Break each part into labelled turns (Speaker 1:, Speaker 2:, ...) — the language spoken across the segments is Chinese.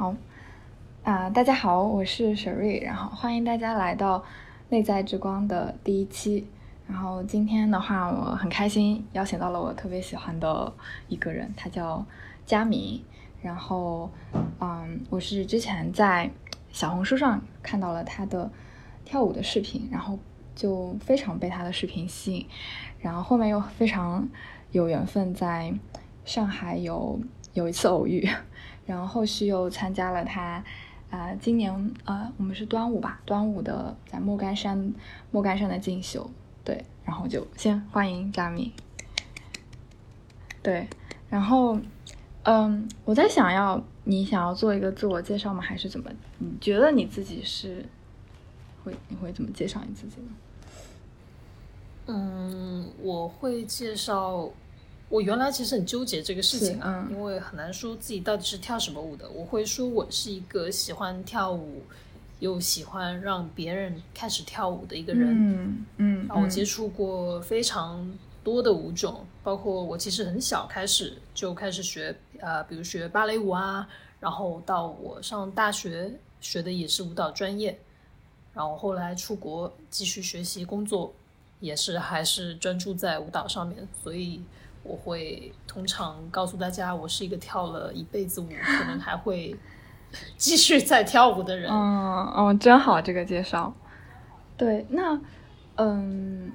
Speaker 1: 好，啊、大家好，我是雪瑞，然后欢迎大家来到内在之光的第一期。然后今天的话，我很开心邀请到了我特别喜欢的一个人，他叫佳明。然后，嗯，我是之前在小红书上看到了他的跳舞的视频，然后就非常被他的视频吸引，然后后面又非常有缘分在上海有有一次偶遇，然后后续又参加了他，啊、今年呃我们是端午吧，端午的在莫干山莫干山的进修，对，然后就先欢迎佳明，对，然后嗯，我在想要你想要做一个自我介绍吗？还是怎么？你觉得你自己是会你会怎么介绍你自己呢？
Speaker 2: 嗯，我会介绍。我原来其实很纠结这个事情啊，
Speaker 1: 嗯
Speaker 2: 因为很难说自己到底是跳什么舞的。我会说我是一个喜欢跳舞，又喜欢让别人开始跳舞的一个人。
Speaker 1: 嗯嗯，
Speaker 2: 然后我
Speaker 1: 嗯
Speaker 2: 接触过非常多的舞种，包括我其实很小开始就开始学，呃，比如学芭蕾舞啊，然后到我上大学学的也是舞蹈专业，然后后来出国继续学习工作，也是还是专注在舞蹈上面，所以我会通常告诉大家，我是一个跳了一辈子舞，可能还会继续在跳舞的人。
Speaker 1: 嗯哦，真好这个介绍。对，那嗯，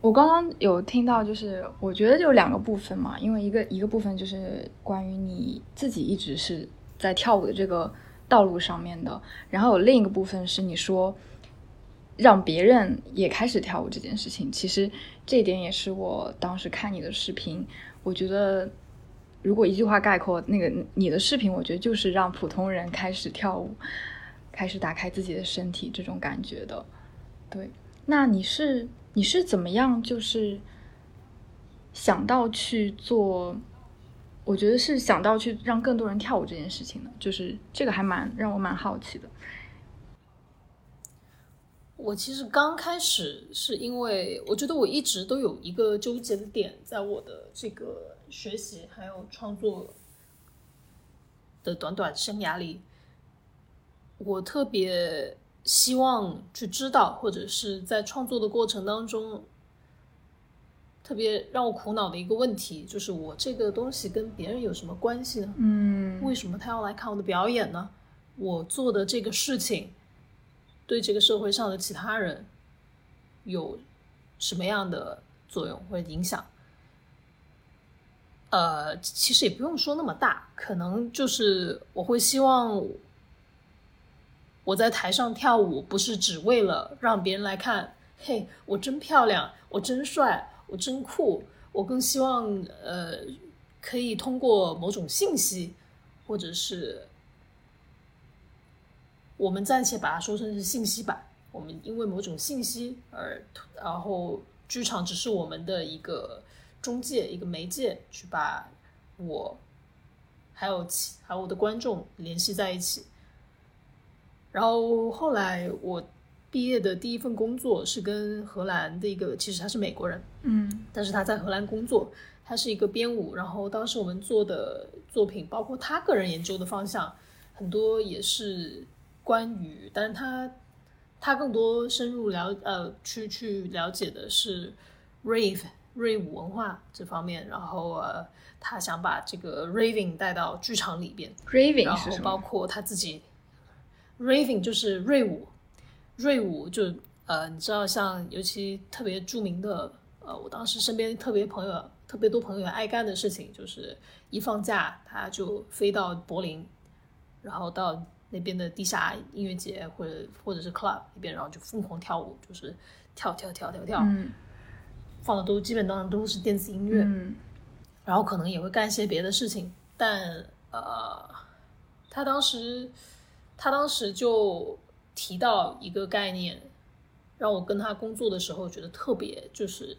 Speaker 1: 我刚刚有听到，就是我觉得就两个部分嘛，因为一个一个部分就是关于你自己一直是在跳舞的这个道路上面的，然后有另一个部分是你说让别人也开始跳舞这件事情，其实这点也是我当时看你的视频，我觉得。如果一句话概括那个你的视频，我觉得就是让普通人开始跳舞，开始打开自己的身体这种感觉的。对，那你是你是怎么样就是想到去做？我觉得是想到去让更多人跳舞这件事情的，就是这个还蛮让我蛮好奇的。
Speaker 2: 我其实刚开始是因为我觉得我一直都有一个纠结的点，在我的这个学习还有创作的短短生涯里，我特别希望去知道，或者是在创作的过程当中，特别让我苦恼的一个问题，就是我这个东西跟别人有什么关系呢？
Speaker 1: 嗯
Speaker 2: 为什么他要来看我的表演呢？我做的这个事情对这个社会上的其他人有什么样的作用或者影响？呃，其实也不用说那么大，可能就是我会希望我在台上跳舞，不是只为了让别人来看，嘿，我真漂亮，我真帅，我真酷。我更希望呃，可以通过某种信息，或者是我们暂且把它说成是信息吧。我们因为某种信息而，然后剧场只是我们的一个中介，一个媒介，去把我还有其还有我的观众联系在一起。然后后来我毕业的第一份工作是跟荷兰的一个，其实他是美国人，
Speaker 1: 嗯
Speaker 2: 但是他在荷兰工作，他是一个编舞。然后当时我们做的作品，包括他个人研究的方向，很多也是关于，但是他他更多深入了呃去去了解的是 rave 瑞舞文化这方面。然后呃，他想把这个 raving 带到剧场里边。
Speaker 1: ，raving
Speaker 2: 然？后包括他自己，raving 就是瑞舞，瑞舞就呃，你知道像尤其特别著名的呃，我当时身边特别朋友特别多朋友爱干的事情，就是一放假他就飞到柏林，然后到那边的地下音乐节或者或者是 club 里边，然后就疯狂跳舞，就是跳跳跳跳跳，
Speaker 1: 嗯。
Speaker 2: 放的都基本上都是电子音乐，
Speaker 1: 嗯。
Speaker 2: 然后可能也会干一些别的事情，但呃，他当时他当时就提到一个概念，让我跟他工作的时候觉得特别就是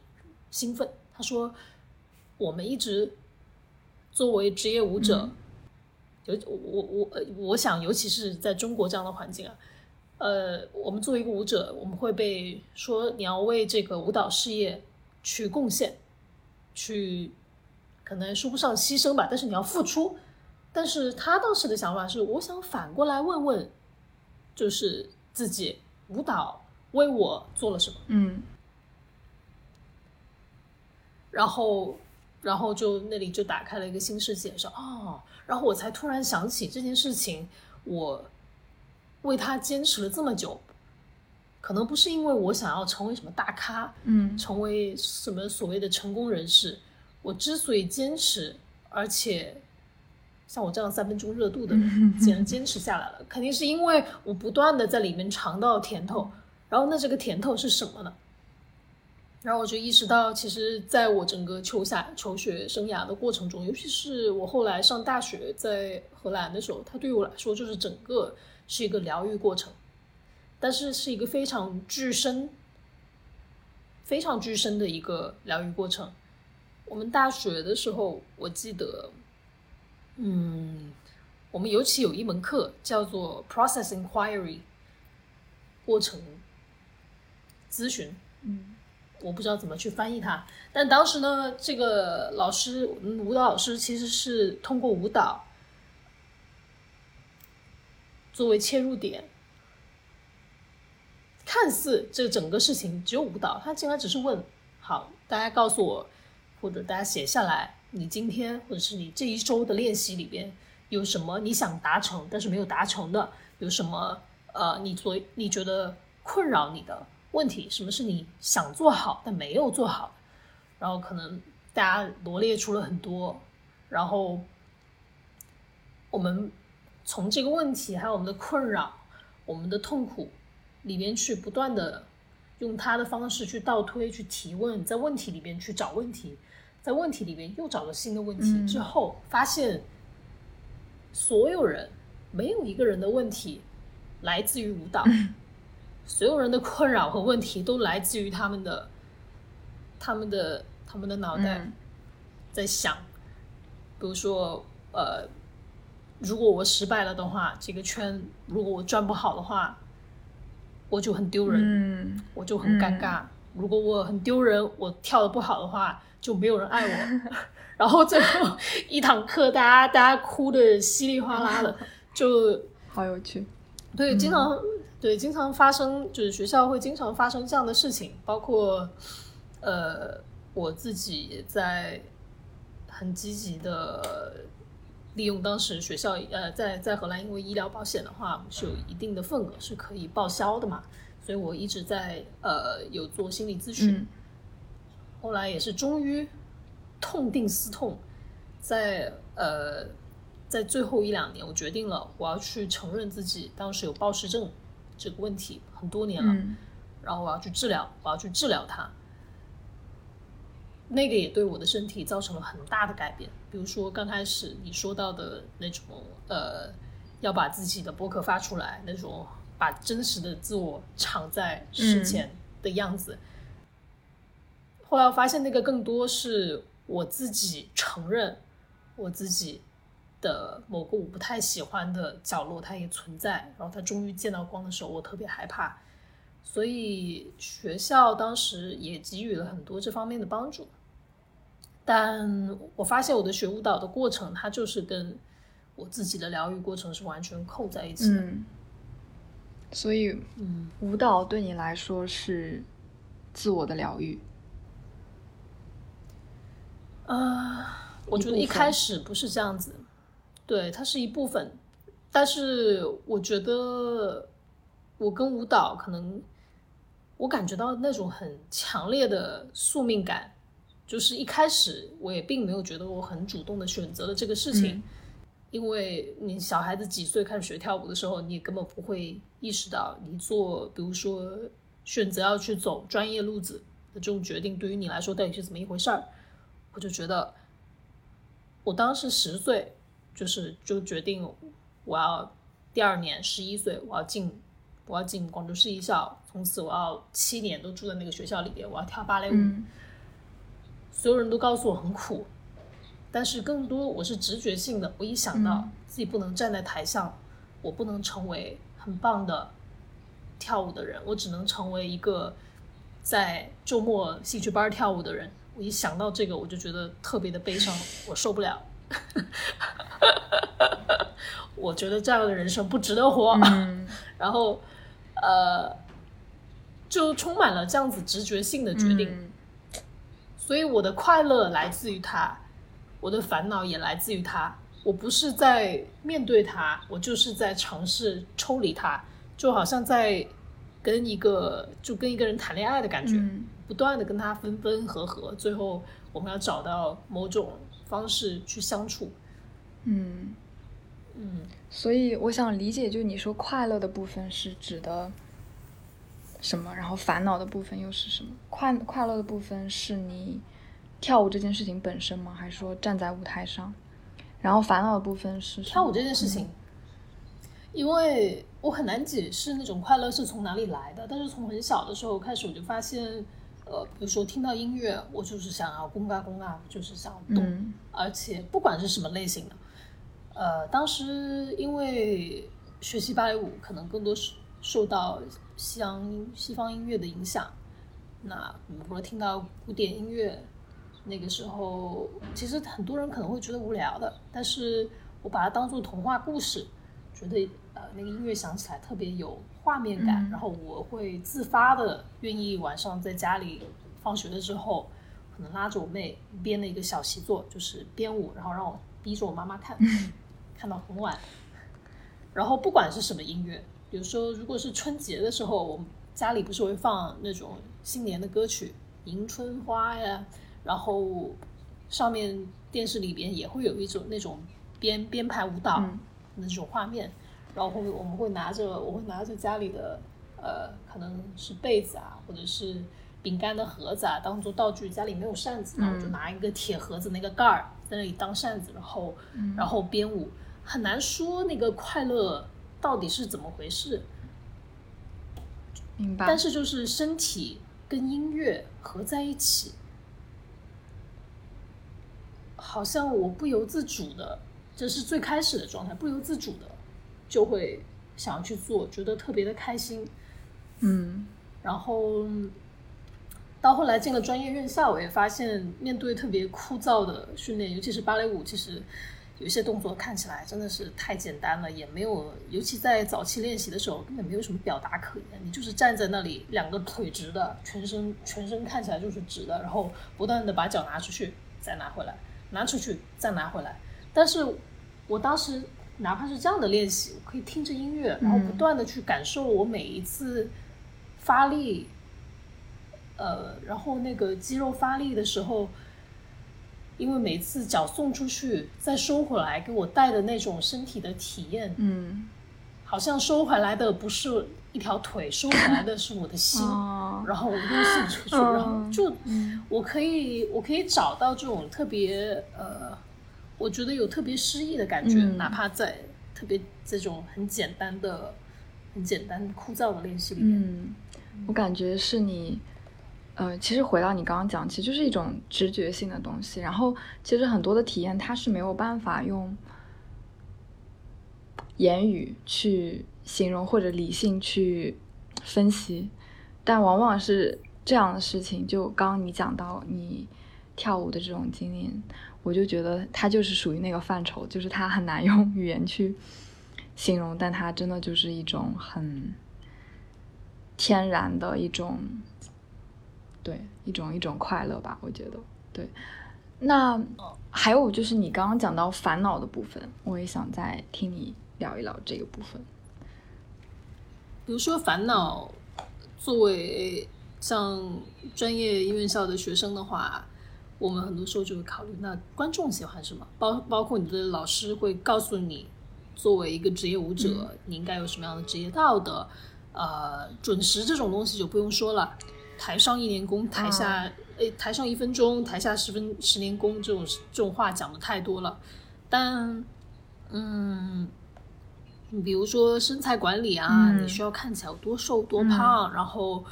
Speaker 2: 兴奋。他说，我们一直作为职业舞者，尤我我我呃我想，尤其是在中国这样的环境啊，呃，我们作为一个舞者，我们会被说你要为这个舞蹈事业去贡献，去可能说不上牺牲吧，但是你要付出，但是他当时的想法是，我想反过来问问，就是自己舞蹈为我做了什么。
Speaker 1: 嗯，
Speaker 2: 然后，然后就那里就打开了一个新世界，说哦，然后我才突然想起这件事情，我为他坚持了这么久，可能不是因为我想要成为什么大咖，
Speaker 1: 嗯，
Speaker 2: 成为什么所谓的成功人士，我之所以坚持，而且。像我这样三分钟热度的人，竟然坚持下来了，肯定是因为我不断的在里面尝到甜头。然后，那这个甜头是什么呢？然后我就意识到，其实在我整个求学求学生涯的过程中，尤其是我后来上大学在荷兰的时候，它对于我来说就是整个是一个疗愈过程，但是是一个非常具深、非常具深的一个疗愈过程。我们大学的时候，我记得。嗯，我们尤其有一门课叫做 Process Inquiry，过程咨询。
Speaker 1: 嗯，
Speaker 2: 我不知道怎么去翻译它，但当时呢，这个老师，舞蹈老师其实是通过舞蹈作为切入点，看似这整个事情只有舞蹈，他竟然只是问：好，大家告诉我，或者大家写下来。你今天或者是你这一周的练习里边有什么你想达成但是没有达成的？有什么呃，你做你觉得困扰你的问题？什么是你想做好但没有做好？然后可能大家罗列出了很多，然后我们从这个问题还有我们的困扰、我们的痛苦里边去不断的用他的方式去倒推、去提问，在问题里边去找问题。在问题里边又找了新的问题之后，发现所有人没有一个人的问题来自于舞蹈，所有人的困扰和问题都来自于他们的、他们的、他们的脑袋在想。比如说，呃，如果我失败了的话，这个圈如果我转不好的话，我就很丢人，我就很尴尬。如果我很丢人，我跳的不好的话。就没有人爱我，然后最后一堂课，大家大家哭的稀里哗啦的，就
Speaker 1: 好有趣。
Speaker 2: 对，经常对经常发生，就是学校会经常发生这样的事情，包括呃我自己在很积极的利用当时学校呃在在荷兰，因为医疗保险的话是有一定的份额是可以报销的嘛，所以我一直在呃有做心理咨询。后来也是终于痛定思痛，在呃在最后一两年，我决定了我要去承认自己当时有暴食症这个问题很多年了，然后我要去治疗，我要去治疗它。那个也对我的身体造成了很大的改变，比如说刚开始你说到的那种呃要把自己的博客发出来，那种把真实的自我藏在事前的样子。后来我发现，那个更多是我自己承认我自己的某个我不太喜欢的角落，它也存在。然后它终于见到光的时候，我特别害怕。所以学校当时也给予了很多这方面的帮助。但我发现我的学舞蹈的过程，它就是跟我自己的疗愈过程是完全扣在一起的。
Speaker 1: 所以，
Speaker 2: 嗯，
Speaker 1: 舞蹈对你来说是自我的疗愈。
Speaker 2: 啊，我觉得一开始不是这样子，对，它是一部分，但是我觉得我跟舞蹈可能，我感觉到那种很强烈的宿命感，就是一开始我也并没有觉得我很主动的选择了这个事情，因为你小孩子几岁开始学跳舞的时候，你根本不会意识到你做，比如说选择要去走专业路子的这种决定，对于你来说到底是怎么一回事儿。我就觉得，我当时十岁，就是就决定我要第二年十一岁，我要进我要进广州市艺校，从此我要七年都住在那个学校里边，我要跳芭蕾舞。所有人都告诉我很苦，但是更多我是直觉性的，我一想到自己不能站在台上，我不能成为很棒的跳舞的人，我只能成为一个在周末兴趣班跳舞的人。我一想到这个，我就觉得特别的悲伤，我受不了。我觉得这样的人生不值得活。然后，呃，就充满了这样子直觉性的决定。所以我的快乐来自于他，我的烦恼也来自于他。我不是在面对他，我就是在尝试抽离他，就好像在跟一个就跟一个人谈恋爱的感觉，不断的跟他分分合合，最后我们要找到某种方式去相处。
Speaker 1: 嗯
Speaker 2: 嗯，
Speaker 1: 所以我想理解，就你说快乐的部分是指的什么，然后烦恼的部分又是什么？快快乐的部分是你跳舞这件事情本身吗？还是说站在舞台上？然后烦恼的部分是
Speaker 2: 跳舞这件事情，因为我很难解释那种快乐是从哪里来的。但是从很小的时候开始，我就发现，呃，比如说听到音乐，我就是想要公嘎公嘎，就是想要动，而且不管是什么类型的，呃，当时因为学习芭蕾舞，可能更多是受到西洋西方音乐的影响。那比如说听到古典音乐。那个时候，其实很多人可能会觉得无聊的，但是我把它当做童话故事，觉得呃那个音乐响起来特别有画面感，然后我会自发的愿意晚上在家里放学了之后，可能拉着我妹编了一个小习作，就是编舞，然后让我逼着我妈妈看，看到很晚。然后不管是什么音乐，比如说如果是春节的时候，我们家里不是会放那种新年的歌曲，迎春花呀。然后上面电视里边也会有一种那种编编排舞蹈那种画面，然后我们会拿着我会拿着家里的呃可能是被子啊或者是饼干的盒子啊当做道具，家里没有扇子，然后就拿一个铁盒子那个盖儿在那里当扇子，然后然后编舞，很难说那个快乐到底是怎么回事，
Speaker 1: 明白？
Speaker 2: 但是就是身体跟音乐合在一起。好像我不由自主的，这是最开始的状态，不由自主的就会想要去做，觉得特别的开心。
Speaker 1: 嗯，
Speaker 2: 然后到后来进了专业院校，我也发现面对特别枯燥的训练，尤其是芭蕾舞，其实有些动作看起来真的是太简单了，也没有，尤其在早期练习的时候，根本没有什么表达可言，你就是站在那里，两个腿直的，全身全身看起来就是直的，然后不断的把脚拿出去，再拿回来。拿出去再拿回来，但是我当时哪怕是这样的练习，我可以听着音乐，然后不断的去感受我每一次发力，呃，然后那个肌肉发力的时候，因为每次脚送出去再收回来，给我带的那种身体的体验，
Speaker 1: 嗯，
Speaker 2: 好像收回来的不是一条腿，收回来的是我的心，然后我又送出去，然后就。我可以，我可以找到这种特别呃，我觉得有特别诗意的感觉，哪怕在特别这种很简单的、很简单枯燥的练习里面。
Speaker 1: 嗯，我感觉是你，呃，其实回到你刚刚讲，其实就是一种直觉性的东西。然后，其实很多的体验它是没有办法用言语去形容或者理性去分析，但往往是。这样的事情，就刚刚你讲到你跳舞的这种经验，我就觉得它就是属于那个范畴，就是它很难用语言去形容，但它真的就是一种很天然的一种，对，一种一种快乐吧，我觉得。对，那还有就是你刚刚讲到烦恼的部分，我也想再听你聊一聊这个部分。
Speaker 2: 比如说烦恼，作为。像专业院校的学生的话，我们很多时候就会考虑，那观众喜欢什么？包包括你的老师会告诉你，作为一个职业舞者，你应该有什么样的职业道德？呃，准时这种东西就不用说了，台上一年功，台下诶，台上一分钟，台下十分十年功，这种这种话讲的太多了。但，嗯，你比如说身材管理啊，你需要看起来有多瘦多胖，然后。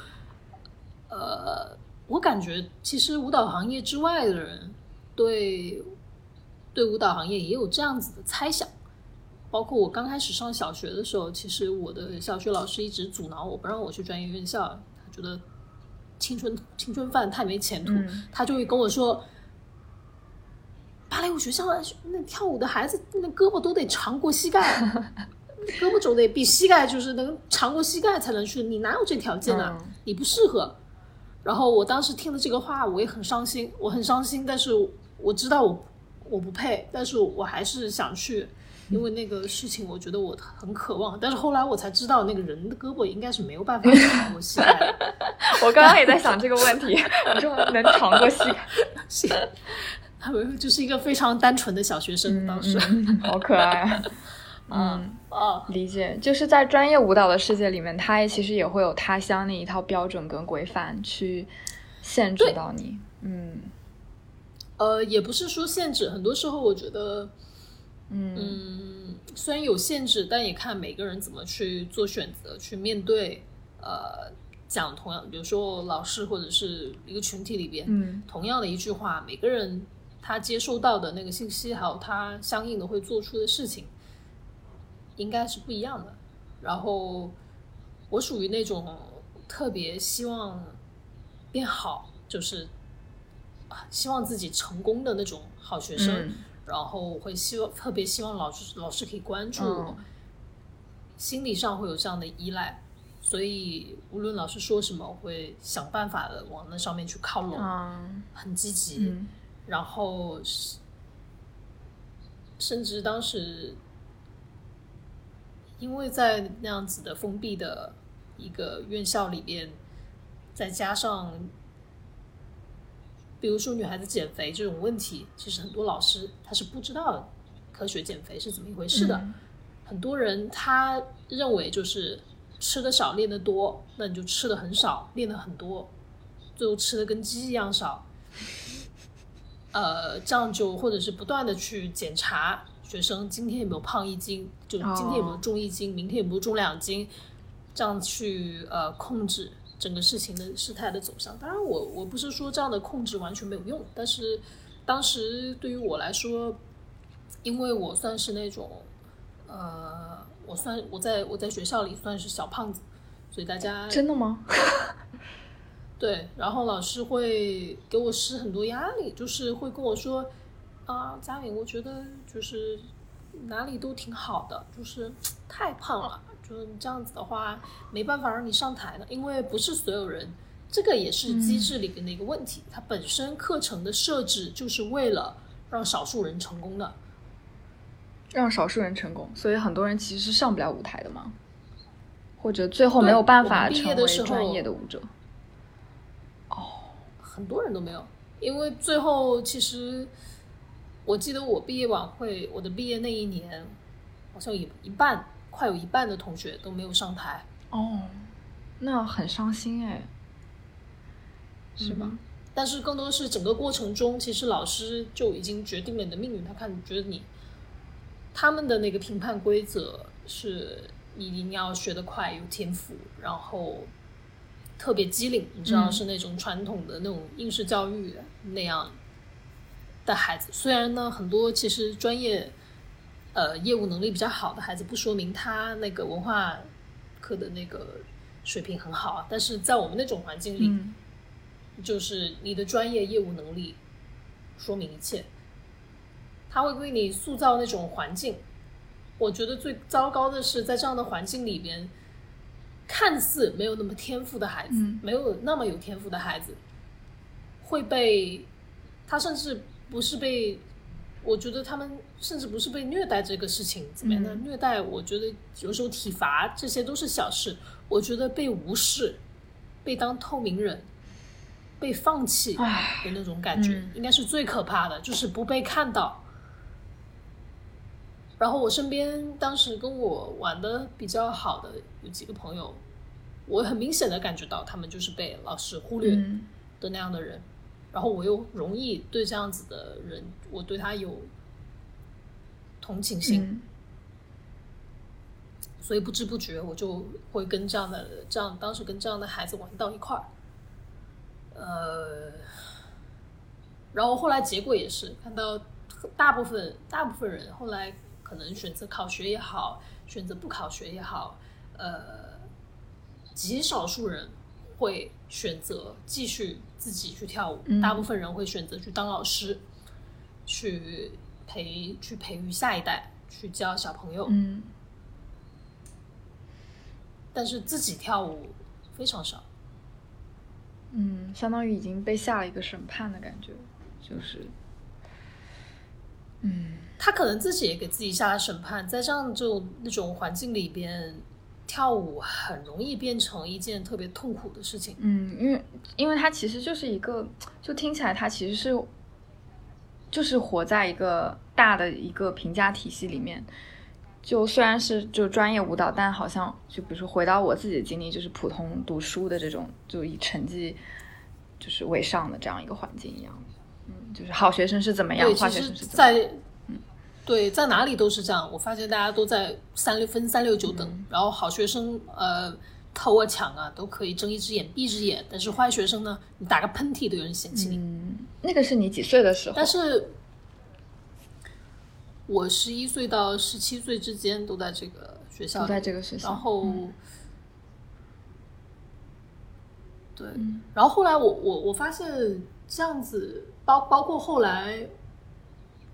Speaker 2: 呃，我感觉其实舞蹈行业之外的人，对对舞蹈行业也有这样子的猜想。包括我刚开始上小学的时候，其实我的小学老师一直阻挠我不让我去专业院校，他觉得青春青春饭太没前途，他就会跟我说：“芭蕾舞学校那跳舞的孩子，那胳膊都得长过膝盖，胳膊肘得比膝盖就是能长过膝盖才能去，你哪有这条件呢？你不适合。然后我当时听了这个话，我也很伤心，我很伤心。但是我知道我我不配，但是我还是想去，因为那个事情我觉得我很渴望。但是后来我才知道，那个人的胳膊应该是没有办法长过膝盖。
Speaker 1: 我刚刚也在想这个问题，你 说能长过膝盖？
Speaker 2: 他们就是一个非常单纯的小学生，当时
Speaker 1: 好可爱。嗯哦，理解，就是在专业舞蹈的世界里面，它也其实也会有他乡那一套标准跟规范去限制到你。嗯，
Speaker 2: 呃，也不是说限制，很多时候我觉得，嗯，虽然有限制，但也看每个人怎么去做选择，去面对。呃，讲同样，比如说老师或者是一个群体里边，
Speaker 1: 嗯，
Speaker 2: 同样的一句话，每个人他接收到的那个信息，还有他相应的会做出的事情。应该是不一样的。然后我属于那种特别希望变好，就是希望自己成功的那种好学生。然后会希望特别希望老师老师可以关注我，心理上会有这样的依赖。所以无论老师说什么，我会想办法的往那上面去靠拢，很积极。然后甚至当时。因为在那样子的封闭的一个院校里边，再加上，比如说女孩子减肥这种问题，其实很多老师他是不知道科学减肥是怎么一回事的。很多人他认为就是吃的少练的多，那你就吃的很少练的很多，最后吃的跟鸡一样少。呃，这样就或者是不断的去检查。学生今天有没有胖一斤？就今天有没有重一斤？明天有没有重两斤？这样去呃控制整个事情的事态的走向。当然，我我不是说这样的控制完全没有用，但是当时对于我来说，因为我算是那种呃，我算我在我在学校里算是小胖子，所以大家
Speaker 1: 真的吗？
Speaker 2: 对，然后老师会给我施很多压力，就是会跟我说。啊，佳敏，我觉得就是哪里都挺好的，就是太胖了，就是这样子的话没办法让你上台的，因为不是所有人，这个也是机制里面的一个问题，它本身课程的设置就是为了让少数人成功的，
Speaker 1: 让少数人成功，所以很多人其实是上不了舞台的嘛，或者最后没有办法成为专业的舞者。
Speaker 2: 哦，很多人都没有，因为最后其实。我记得我毕业晚会，我的毕业那一年，好像有一半，快有一半的同学都没有上台。
Speaker 1: 哦，那很伤心哎，是吧？
Speaker 2: 但是更多的是整个过程中，其实老师就已经决定了你的命运。他看觉得你，他们的那个评判规则是你一定要学得快，有天赋，然后特别机灵，你知道是那种传统的那种应试教育那样。的孩子，虽然呢，很多其实专业，呃，业务能力比较好的孩子，不说明他那个文化课的那个水平很好，但是在我们那种环境里，就是你的专业业务能力说明一切，他会为你塑造那种环境。我觉得最糟糕的是，在这样的环境里边，看似没有那么天赋的孩子，没有那么有天赋的孩子，会被他甚至。不是被，我觉得他们甚至不是被虐待这个事情怎么样的虐待？我觉得有时候体罚这些都是小事。我觉得被无视、被当透明人、被放弃的那种感觉，应该是最可怕的，就是不被看到。然后我身边当时跟我玩的比较好的有几个朋友，我很明显的感觉到他们就是被老师忽略的那样的人。然后我又容易对这样子的人，我对他有同情心，所以不知不觉我就会跟这样的这样当时跟这样的孩子玩到一块儿，呃，然后后来结果也是看到大部分大部分人后来可能选择考学也好，选择不考学也好，呃，极少数人。会选择继续自己去跳舞，大部分人会选择去当老师。去培去培育下一代，去教小朋友。
Speaker 1: 嗯
Speaker 2: 但是自己跳舞非常少。
Speaker 1: 嗯，相当于已经被下了一个审判的感觉，就是，嗯
Speaker 2: 他可能自己也给自己下了审判，在这样就那种环境里边，跳舞很容易变成一件特别痛苦的事情。
Speaker 1: 嗯，因为因为它其实就是一个，就听起来它其实是，就是活在一个大的一个评价体系里面。就虽然是就专业舞蹈，但好像就比如说回到我自己的经历，就是普通读书的这种，就以成绩就是为上的这样一个环境一样。嗯，就是好学生是怎么样，坏
Speaker 2: 其实
Speaker 1: 学生是怎么样。
Speaker 2: 在，对，在哪里都是这样。我发现大家都在三六分三六九等，
Speaker 1: 嗯
Speaker 2: 然后好学生呃偷啊抢啊都可以睁一只眼闭一只眼，但是坏学生呢，你打个喷嚏都有人嫌弃你。
Speaker 1: 嗯，那个是你几岁的时候？
Speaker 2: 但是，我十一岁到十七岁之间都在这个学校，
Speaker 1: 都在这个学校
Speaker 2: 然后，
Speaker 1: 嗯
Speaker 2: 对，
Speaker 1: 嗯
Speaker 2: 然后后来我我我发现这样子，包包括后来，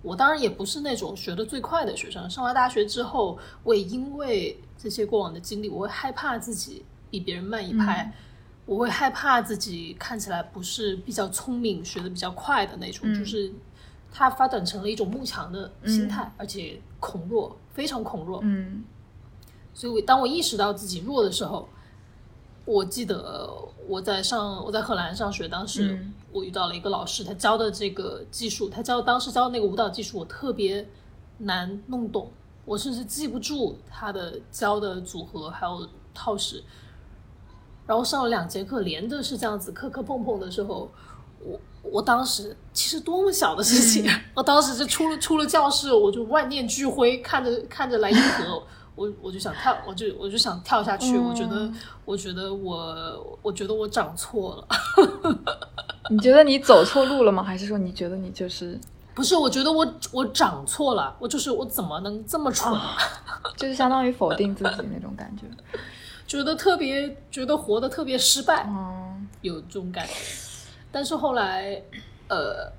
Speaker 2: 我当然也不是那种学的最快的学生。上了大学之后，我也因为这些过往的经历，我会害怕自己比别人慢一拍。
Speaker 1: 嗯
Speaker 2: 我会害怕自己看起来不是比较聪明、学的比较快的那种，
Speaker 1: 嗯
Speaker 2: 就是它发展成了一种慕强的心态，而且恐弱，非常恐弱。
Speaker 1: 嗯
Speaker 2: 所以我当我意识到自己弱的时候，我记得我在上我在荷兰上学，当时
Speaker 1: 嗯
Speaker 2: 我遇到了一个老师，他教的这个技术，他教当时教的那个舞蹈技术，我特别难弄懂，我甚至记不住他的教的组合还有套式。然后上了两节课，连着是这样子磕磕碰碰的时候，我我当时其实多么小的事情，我当时就出了出了教室，我就万念俱灰，看着看着莱茵河，我我就想跳，我就我就想跳下去，我觉得我觉得我我觉得我长错了，
Speaker 1: 你觉得你走错路了吗？还是说你觉得你就是
Speaker 2: 不是，我觉得我我长错了，我就是我怎么能这么蠢？
Speaker 1: 就是相当于否定自己那种感觉？
Speaker 2: 觉得特别觉得活得特别失败，
Speaker 1: 嗯
Speaker 2: 有这种感觉。但是后来，呃，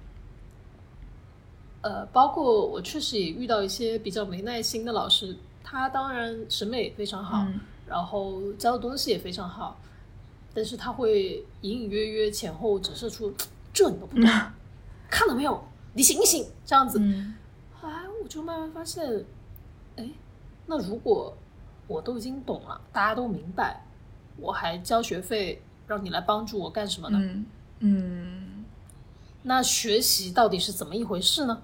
Speaker 2: 呃，包括我确实也遇到一些比较没耐心的老师，他当然审美非常好，
Speaker 1: 嗯
Speaker 2: 然后教的东西也非常好，但是他会隐隐约约前后折射出这你都不懂，看到没有？你醒醒，这样子。
Speaker 1: 嗯
Speaker 2: 后来我就慢慢发现，哎，那如果我都已经懂了，大家都明白，我还交学费让你来帮助我干什么呢？
Speaker 1: 嗯嗯
Speaker 2: 那学习到底是怎么一回事呢？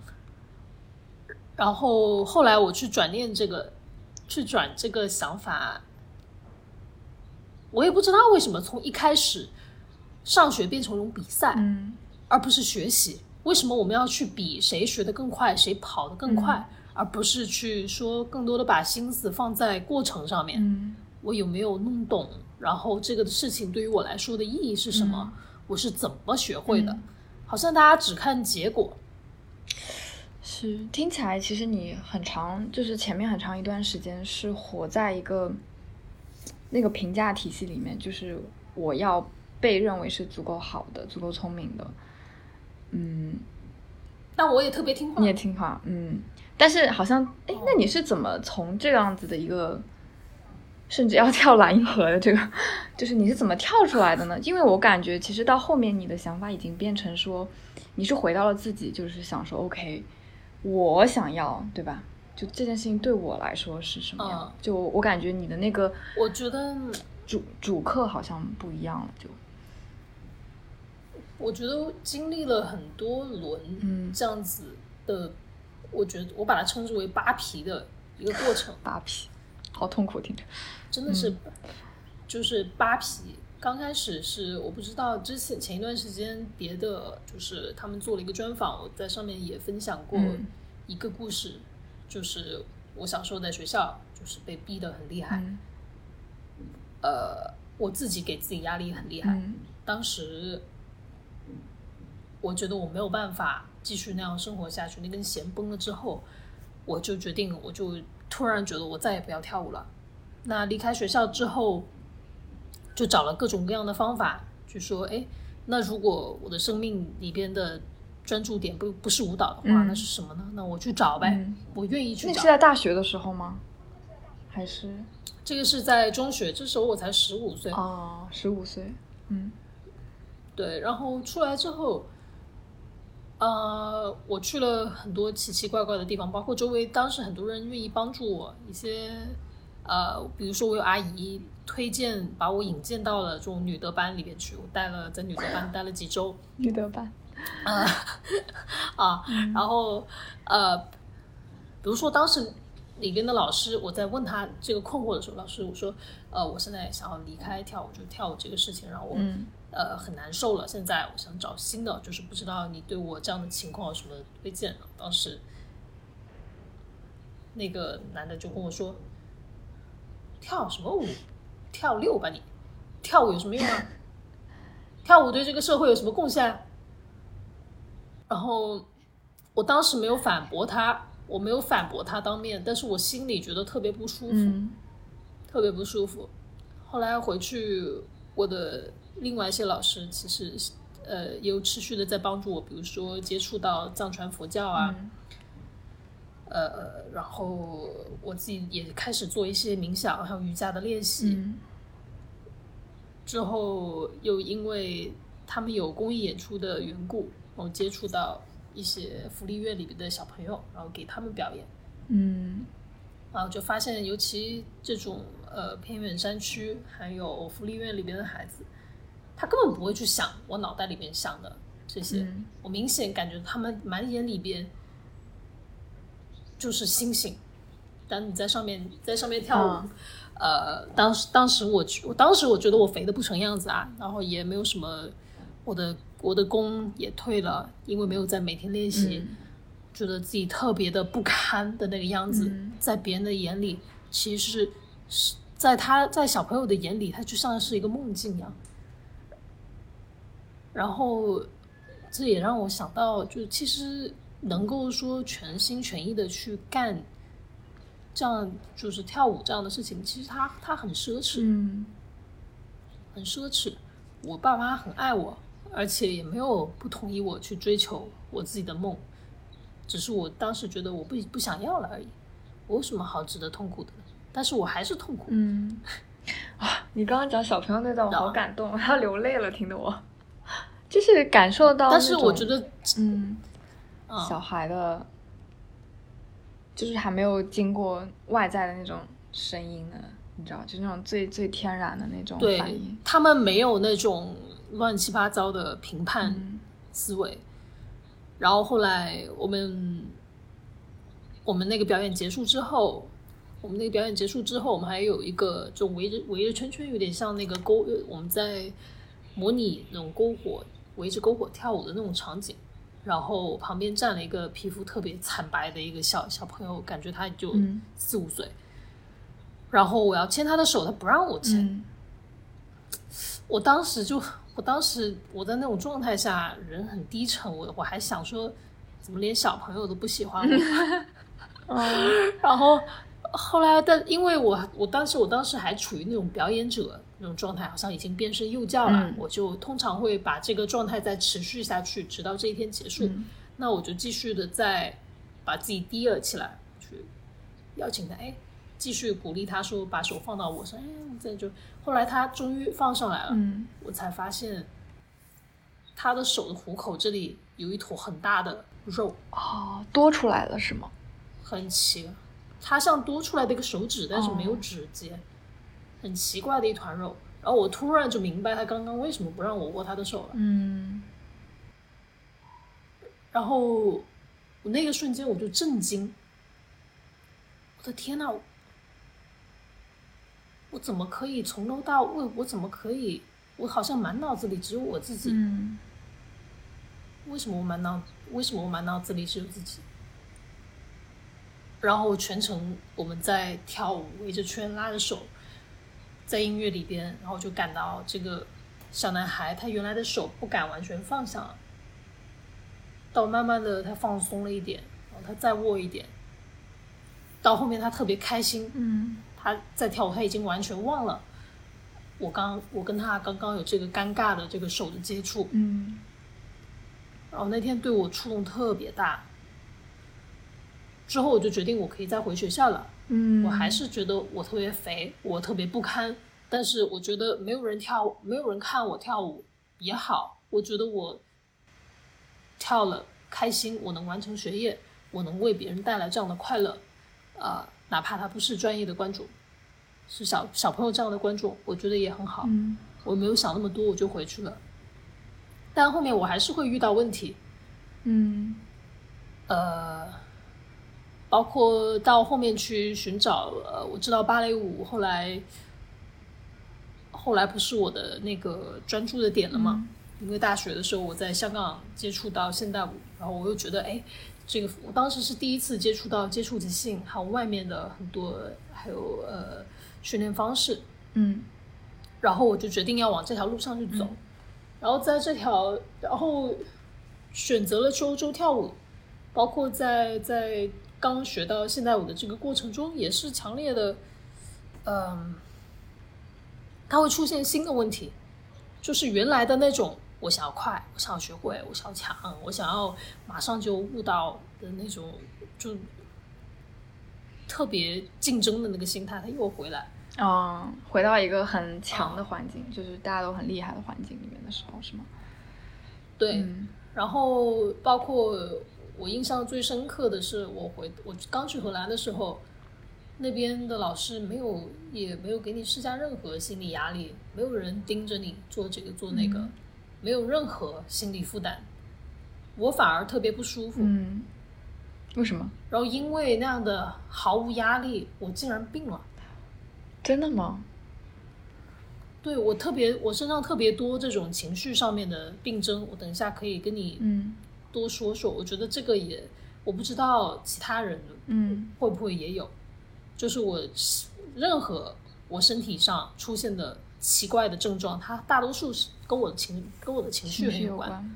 Speaker 2: 然后后来我去转念这个，去转这个想法，我也不知道为什么从一开始上学变成一种比赛，
Speaker 1: 嗯
Speaker 2: 而不是学习。为什么我们要去比谁学得更快，谁跑得更快，而不是去说更多的把心思放在过程上面？
Speaker 1: 嗯
Speaker 2: 我有没有弄懂？然后这个事情对于我来说的意义是什么？我是怎么学会的？
Speaker 1: 嗯
Speaker 2: 好像大家只看结果，
Speaker 1: 是听起来其实你很长，就是前面很长一段时间是活在一个那个评价体系里面，就是我要被认为是足够好的、足够聪明的，嗯，
Speaker 2: 但我也特别听话
Speaker 1: 你。也听话，嗯，但是好像，哎，那你是怎么从这样子的一个，甚至要跳蓝银河的这个，就是你是怎么跳出来的呢？因为我感觉其实到后面你的想法已经变成说，你是回到了自己，就是想说，OK，我想要，对吧？就这件事情对我来说是什么样？
Speaker 2: 嗯
Speaker 1: 就我感觉你的那个
Speaker 2: 我觉得，
Speaker 1: 主主客好像不一样了，就
Speaker 2: 我觉得经历了很多轮
Speaker 1: 嗯
Speaker 2: 这样子的，我觉得我把它称之为扒皮的一个过程。
Speaker 1: 扒皮，好痛苦听着。
Speaker 2: 真的是，
Speaker 1: 嗯
Speaker 2: 就是扒皮。刚开始是我不知道，之前前一段时间别的就是他们做了一个专访，我在上面也分享过
Speaker 1: 嗯。
Speaker 2: 一个故事，就是我小时候在学校就是被逼得很厉害，
Speaker 1: 嗯。
Speaker 2: 呃，我自己给自己压力很厉害，
Speaker 1: 嗯。
Speaker 2: 当时我觉得我没有办法继续那样生活下去，那根弦崩了之后，我就决定，我就突然觉得我再也不要跳舞了。那离开学校之后，就找了各种各样的方法，就说，哎，那如果我的生命里边的专注点不不是舞蹈的话，
Speaker 1: 嗯
Speaker 2: 那是什么呢？那我去找呗，
Speaker 1: 嗯
Speaker 2: 我愿意去找
Speaker 1: 那是。在大学的时候吗？还是
Speaker 2: 这个是在中学，这时候我才十五岁。
Speaker 1: 哦，十五岁？嗯
Speaker 2: 对，然后出来之后，呃，我去了很多奇奇怪怪的地方，包括周围当时很多人愿意帮助我，一些呃，比如说我有阿姨推荐把我引荐到了这种女德班里面去，我待了在女德班待了几周，
Speaker 1: 女德班。
Speaker 2: 啊 啊，然后呃，比如说当时里边的老师，我在问他这个困惑的时候，老师我说，呃，我现在想要离开跳舞，就跳舞这个事情让我、
Speaker 1: 嗯
Speaker 2: 呃很难受了，现在我想找新的，就是不知道你对我这样的情况有什么推荐？当时那个男的就跟我说，跳什么舞？跳六吧你，跳舞有什么用啊？跳舞对这个社会有什么贡献啊？然后我当时没有反驳他，我没有反驳他当面，但是我心里觉得特别不舒服，
Speaker 1: 嗯
Speaker 2: 特别不舒服。后来回去，我的另外一些老师其实呃也有持续的在帮助我，比如说接触到藏传佛教啊，
Speaker 1: 嗯
Speaker 2: 呃，然后我自己也开始做一些冥想还有瑜伽的练习。
Speaker 1: 嗯。
Speaker 2: 之后又因为他们有公益演出的缘故，我接触到一些福利院里边的小朋友，然后给他们表演，
Speaker 1: 嗯。
Speaker 2: 然后就发现，尤其这种呃偏远山区，还有福利院里边的孩子，他根本不会去想我脑袋里面想的这些，
Speaker 1: 嗯。
Speaker 2: 我明显感觉他们满眼里边就是星星。当你在上面在上面跳舞，
Speaker 1: 嗯
Speaker 2: 呃，当时当时我我当时我觉得我肥的不成样子啊，然后也没有什么，我的我的功也退了，因为没有在每天练习，
Speaker 1: 嗯
Speaker 2: 觉得自己特别的不堪的那个样子，
Speaker 1: 嗯
Speaker 2: 在别人的眼里，其实是是在他在小朋友的眼里，他就像是一个梦境一样。然后这也让我想到，就其实能够说全心全意的去干这样就是跳舞这样的事情，其实他他很奢侈，
Speaker 1: 嗯
Speaker 2: 很奢侈。我爸妈很爱我，而且也没有不同意我去追求我自己的梦，只是我当时觉得我不不想要了而已。我有什么好值得痛苦的？但是我还是痛苦。
Speaker 1: 嗯，啊，你刚刚讲小朋友那段，我好
Speaker 2: 啊
Speaker 1: 感动，我要流泪了，听得我，就是感受到。
Speaker 2: 但是我觉得，
Speaker 1: 嗯，
Speaker 2: 啊、
Speaker 1: 小孩的，就是还没有经过外在的那种声音的，你知道，就那种最最天然的那种反
Speaker 2: 对
Speaker 1: 应。
Speaker 2: 他们没有那种乱七八糟的评判
Speaker 1: 嗯
Speaker 2: 思维。然后后来我们我们那个表演结束之后，我们那个表演结束之后，我们还有一个这种围着围着圈圈，有点像那个篝，我们在模拟那种篝火围着篝火跳舞的那种场景。然后旁边站了一个皮肤特别惨白的一个小小朋友，感觉他就
Speaker 1: 嗯
Speaker 2: 四五岁。然后我要牵他的手，他不让我牵。
Speaker 1: 嗯
Speaker 2: 我当时就，我当时我在那种状态下，人很低沉，我我还想说，怎么连小朋友都不喜欢我？
Speaker 1: 嗯
Speaker 2: 然后后来，但因为我我当时我当时还处于那种表演者那种状态，好像已经变身幼教了，
Speaker 1: 嗯
Speaker 2: 我就通常会把这个状态再持续下去，直到这一天结束。
Speaker 1: 嗯
Speaker 2: 那我就继续的再把自己低了起来，去邀请他，哎，继续鼓励他说，把手放到我身上，哎，这就后来他终于放上来了，
Speaker 1: 嗯
Speaker 2: 我才发现他的手的虎口这里有一坨很大的肉，
Speaker 1: 哦，多出来了是吗？
Speaker 2: 很奇，它像多出来的一个手指，但是没有
Speaker 1: 哦
Speaker 2: 指节，很奇怪的一团肉。然后我突然就明白他刚刚为什么不让我握他的手了。
Speaker 1: 嗯
Speaker 2: 然后我那个瞬间我就震惊，我的天呐，我怎么可以从头到尾，我怎么可以，我好像满脑子里只有我自己，
Speaker 1: 嗯
Speaker 2: 为什么我满脑为什么我满脑子里只有自己？然后全程我们在跳舞，围着圈拉着手，在音乐里边，然后就感到这个小男孩他原来的手不敢完全放下了，到慢慢的他放松了一点，然后他再握一点，到后面他特别开心，
Speaker 1: 嗯
Speaker 2: 他在跳舞，他已经完全忘了我刚我跟他刚刚有这个尴尬的这个手的接触，
Speaker 1: 嗯
Speaker 2: 然后那天对我触动特别大。之后我就决定我可以再回学校了。
Speaker 1: 嗯，
Speaker 2: 我还是觉得我特别肥，我特别不堪。但是我觉得没有人跳，没有人看我跳舞也好。我觉得我跳了开心，我能完成学业，我能为别人带来这样的快乐。啊，哪怕他不是专业的观众，是小小朋友这样的观众，我觉得也很好。
Speaker 1: 嗯，
Speaker 2: 我没有想那么多，我就回去了。但后面我还是会遇到问题。
Speaker 1: 嗯，
Speaker 2: 呃。包括到后面去寻找，呃，我知道芭蕾舞后来，后来不是我的那个专注的点了吗？因为大学的时候我在香港接触到现代舞，然后我又觉得，哎，这个我当时是第一次接触到接触即兴，还有外面的很多，还有呃训练方式，
Speaker 1: 嗯，
Speaker 2: 然后我就决定要往这条路上去走，然后在这条，然后选择了周周跳舞，包括在在。刚学到现代舞的这个过程中，也是强烈的，嗯，它会出现新的问题，就是原来的那种我想要快，我想要学会，我想要强，我想要马上就悟到的那种，就特别竞争的那个心态，它又回来。
Speaker 1: 哦，回到一个很强的环境，就是大家都很厉害的环境里面的时候，是吗？
Speaker 2: 对，然后包括。我印象最深刻的是，我回我刚去荷兰的时候，那边的老师没有也没有给你施加任何心理压力，没有人盯着你做这个做那个，没有任何心理负担，我反而特别不舒服。
Speaker 1: 嗯，为什么？
Speaker 2: 然后因为那样的毫无压力，我竟然病了。
Speaker 1: 真的吗？
Speaker 2: 对我特别，我身上特别多这种情绪上面的病症，我等一下可以跟你
Speaker 1: 嗯。
Speaker 2: 多说说，我觉得这个也，我不知道其他人
Speaker 1: 嗯
Speaker 2: 会不会也有，就是我任何我身体上出现的奇怪的症状，它大多数是跟我的情跟我的情绪很
Speaker 1: 有
Speaker 2: 关。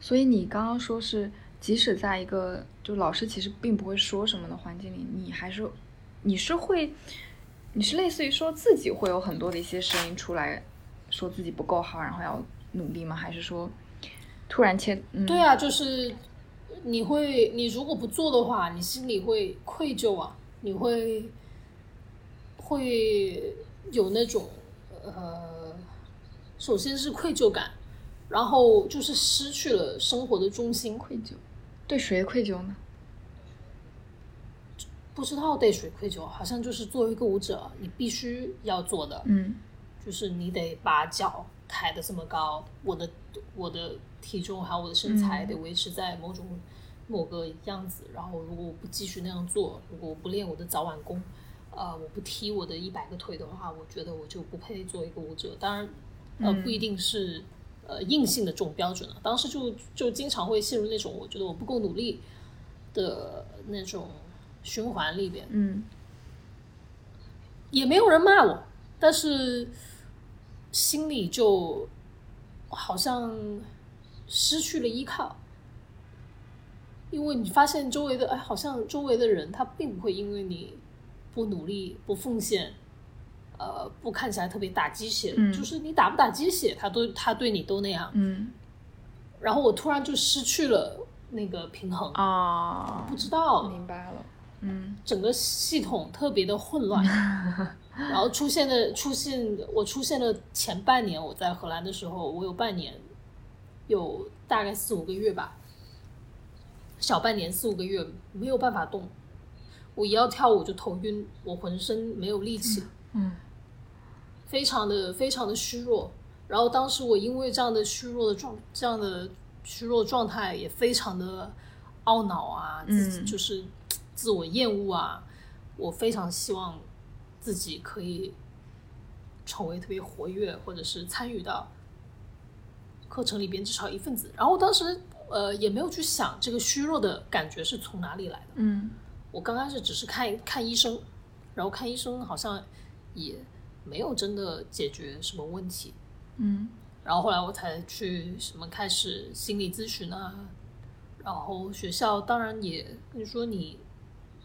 Speaker 1: 所以你刚刚说是，即使在一个就老师其实并不会说什么的环境里，你还是你是会，你是类似于说自己会有很多的一些声音出来，说自己不够好，然后要努力吗？还是说？突然切，
Speaker 2: 对啊，就是你会，你如果不做的话，你心里会愧疚啊，你会会有那种呃，首先是愧疚感，然后就是失去了生活的中心，
Speaker 1: 愧疚，对谁愧疚呢？
Speaker 2: 不知道对谁愧疚，好像就是作为一个舞者，你必须要做的，
Speaker 1: 嗯，
Speaker 2: 就是你得把脚抬得这么高，我的我的。体重还有我的身材得维持在某种某个样子，然后如果我不继续那样做，如果我不练我的早晚功，呃，我不踢我的一百个腿的话，我觉得我就不配做一个舞者。当然，呃，不一定是呃硬性的这种标准了。当时就就经常会陷入那种我觉得我不够努力的那种循环里边。
Speaker 1: 嗯，
Speaker 2: 也没有人骂我，但是心里就好像。失去了依靠，因为你发现周围的哎，好像周围的人他并不会因为你不努力、不奉献，呃，不看起来特别打鸡血，就是你打不打鸡血，他都他对你都那样。
Speaker 1: 嗯，
Speaker 2: 然后我突然就失去了那个平衡
Speaker 1: 啊，
Speaker 2: 不知道，
Speaker 1: 明白了，嗯，
Speaker 2: 整个系统特别的混乱，然后出现的出现，我出现了前半年我在荷兰的时候，我有半年。有大概四五个月吧，小半年四五个月没有办法动，我一要跳舞就头晕，我浑身没有力气，
Speaker 1: 嗯，
Speaker 2: 非常的非常的虚弱。然后当时我因为这样的虚弱的状这样的虚弱状态，也非常的懊恼啊，自己就是自我厌恶啊。我非常希望自己可以成为特别活跃，或者是参与到。课程里边至少一份子，然后当时呃也没有去想这个虚弱的感觉是从哪里来的。
Speaker 1: 嗯，
Speaker 2: 我刚开始只是看看医生，然后看医生好像也没有真的解决什么问题。
Speaker 1: 嗯，
Speaker 2: 然后后来我才去什么开始心理咨询啊，然后学校当然也你说你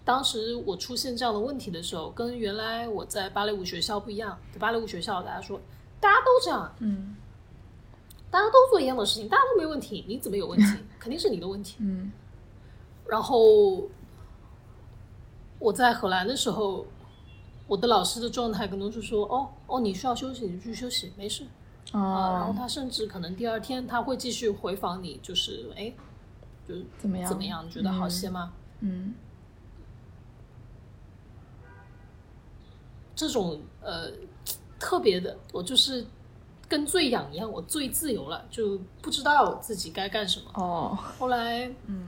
Speaker 2: 当时我出现这样的问题的时候，跟原来我在芭蕾舞学校不一样，在芭蕾舞学校大家说大家都这样。
Speaker 1: 嗯。
Speaker 2: 大家都做一样的事情，大家都没问题，你怎么有问题？肯定是你的问题。
Speaker 1: 嗯
Speaker 2: 然后我在荷兰的时候，我的老师的状态可能是说，哦哦，你需要休息，你去休息，没事啊。然后
Speaker 1: 哦，
Speaker 2: 他甚至可能第二天他会继续回访你，就是哎，就是
Speaker 1: 怎么样？
Speaker 2: 怎么样？你觉得好些吗？
Speaker 1: 嗯
Speaker 2: 这种呃特别的，我就是跟醉氧一样，我醉自由了，就不知道自己该干什么。
Speaker 1: 哦，
Speaker 2: 后来嗯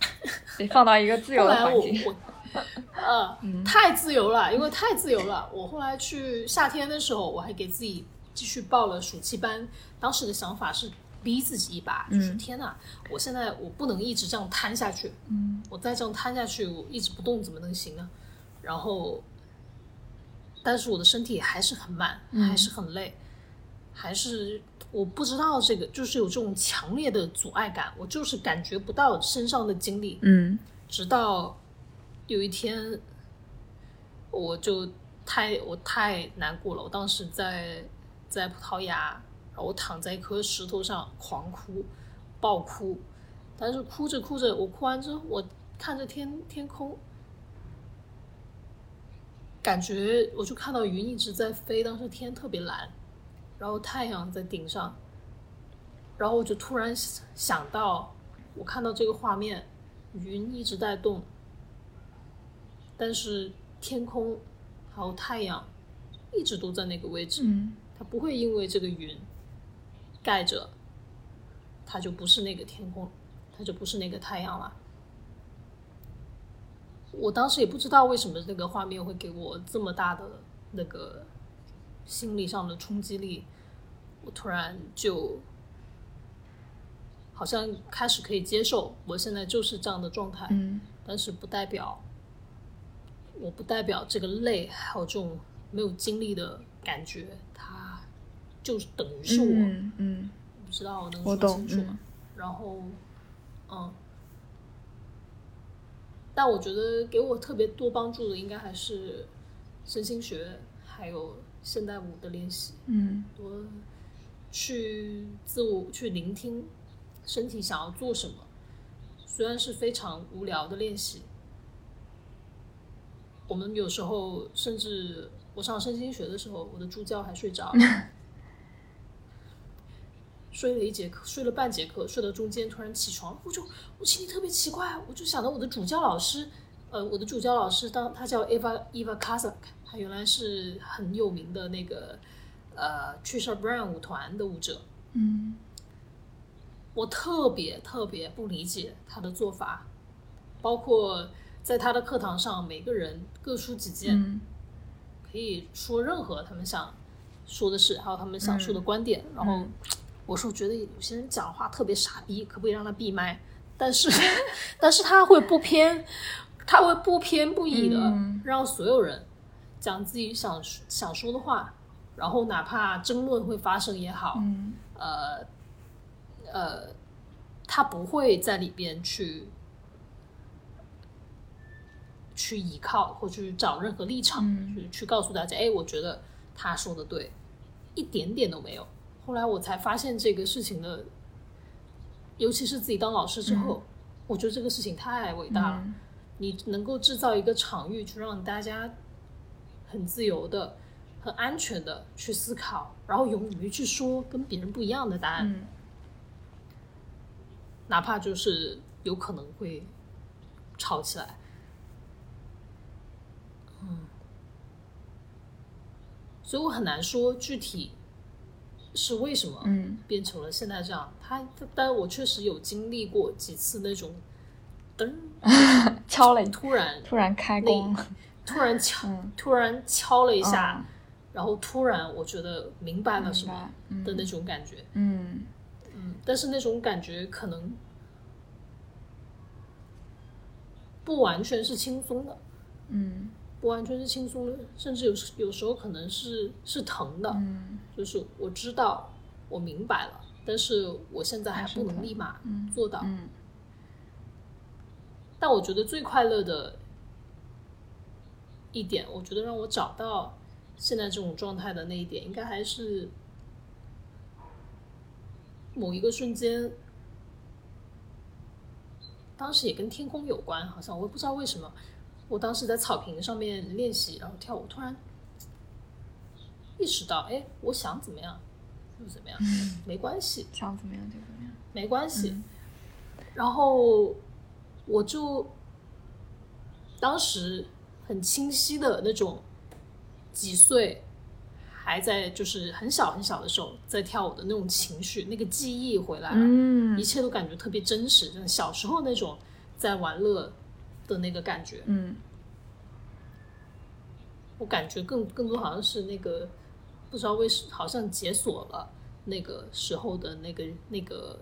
Speaker 1: 得放到一个自由
Speaker 2: 后来我
Speaker 1: 的环境。
Speaker 2: 我呃、太自由了，因为太自由了。我后来去夏天的时候，我还给自己继续报了暑期班。当时的想法是逼自己一把，就是
Speaker 1: 嗯
Speaker 2: 天呐，我现在我不能一直这样瘫下去，
Speaker 1: 嗯
Speaker 2: 我再这样瘫下去，我一直不动怎么能行呢？然后，但是我的身体还是很慢，
Speaker 1: 嗯
Speaker 2: 还是很累，还是我不知道这个，就是有这种强烈的阻碍感，我就是感觉不到身上的精力。
Speaker 1: 嗯
Speaker 2: 直到有一天，我就太我太难过了。我当时在在葡萄牙，然后我躺在一颗石头上狂哭，爆哭。但是哭着哭着，我哭完之后，我看着天天空，感觉我就看到云一直在飞，当时天特别蓝，然后太阳在顶上，然后我就突然想到，我看到这个画面，云一直在动，但是天空还有太阳一直都在那个位置，
Speaker 1: 嗯
Speaker 2: 它不会因为这个云盖着，它就不是那个天空，它就不是那个太阳了。我当时也不知道为什么那个画面会给我这么大的那个心理上的冲击力，我突然就好像开始可以接受我现在就是这样的状态，
Speaker 1: 嗯
Speaker 2: 但是不代表我不代表这个累还有这种没有精力的感觉，它就是等于是我，
Speaker 1: 嗯嗯
Speaker 2: 不知道我能说清楚吗？然后，嗯，但我觉得给我特别多帮助的，应该还是身心学，还有现代舞的练习。
Speaker 1: 嗯
Speaker 2: 多去自我去聆听身体想要做什么，虽然是非常无聊的练习。我们有时候甚至我上身心学的时候，我的助教还睡着了，睡了一节课，睡了半节课，睡到中间突然起床，我就我心里特别奇怪，我就想到我的主教老师，呃，我的主教老师当他叫 Eva Eva Kazak，他原来是很有名的那个呃 Trisha Brown 舞团的舞者，
Speaker 1: 嗯。
Speaker 2: 我特别特别不理解他的做法，包括在他的课堂上，每个人各抒己见，
Speaker 1: 嗯。
Speaker 2: 可以说任何他们想说的事，还有他们想说的观点。然后我说觉得有些人讲话特别傻逼，可不可以让他闭麦？但是 但是他会不偏，他会不偏不倚的
Speaker 1: 嗯。
Speaker 2: 让所有人讲自己想想说的话，然后哪怕争论会发生也好，
Speaker 1: 嗯
Speaker 2: 呃呃，他不会在里边去去依靠或去找任何立场，
Speaker 1: 嗯
Speaker 2: 去去告诉大家，哎，我觉得他说的对，一点点都没有。后来我才发现这个事情的，尤其是自己当老师之后，我觉得这个事情太伟大了。
Speaker 1: 嗯
Speaker 2: 你能够制造一个场域，去让大家很自由的、很安全的去思考，然后勇于去说跟别人不一样的答案，
Speaker 1: 嗯。
Speaker 2: 哪怕就是有可能会吵起来。嗯，所以我很难说具体是为什么
Speaker 1: 嗯。
Speaker 2: 变成了现在这样。他，但我确实有经历过几次那种噔，
Speaker 1: 敲了
Speaker 2: 突然
Speaker 1: 突然开光，
Speaker 2: 突然敲，
Speaker 1: 嗯。
Speaker 2: 突然敲了一下，
Speaker 1: 嗯
Speaker 2: 然后突然我觉得明白了什么的那种感觉。
Speaker 1: 嗯
Speaker 2: 嗯，但是那种感觉可能不完全是轻松的，
Speaker 1: 嗯
Speaker 2: 不完全是轻松的，甚至有时有时候可能是是疼的。
Speaker 1: 嗯
Speaker 2: 就是我知道，我明白了，但是我现在还不能立马
Speaker 1: 嗯
Speaker 2: 做到。
Speaker 1: 嗯
Speaker 2: 但我觉得最快乐的一点，我觉得让我找到现在这种状态的那一点，应该还是某一个瞬间，当时也跟天空有关，好像我也不知道为什么，我当时在草坪上面练习，然后跳舞，突然意识到，哎，我想怎么样就怎么样，没关系，
Speaker 1: 想怎么样就怎么样，
Speaker 2: 没关系。然后我就当时很清晰的那种几岁。还在就是很小很小的时候在跳舞的那种情绪，那个记忆回来了，一切都感觉特别真实，就是小时候那种在玩乐的那个感觉。
Speaker 1: 嗯，
Speaker 2: 我感觉更更多好像是那个不知道为什，好像解锁了那个时候的那个那个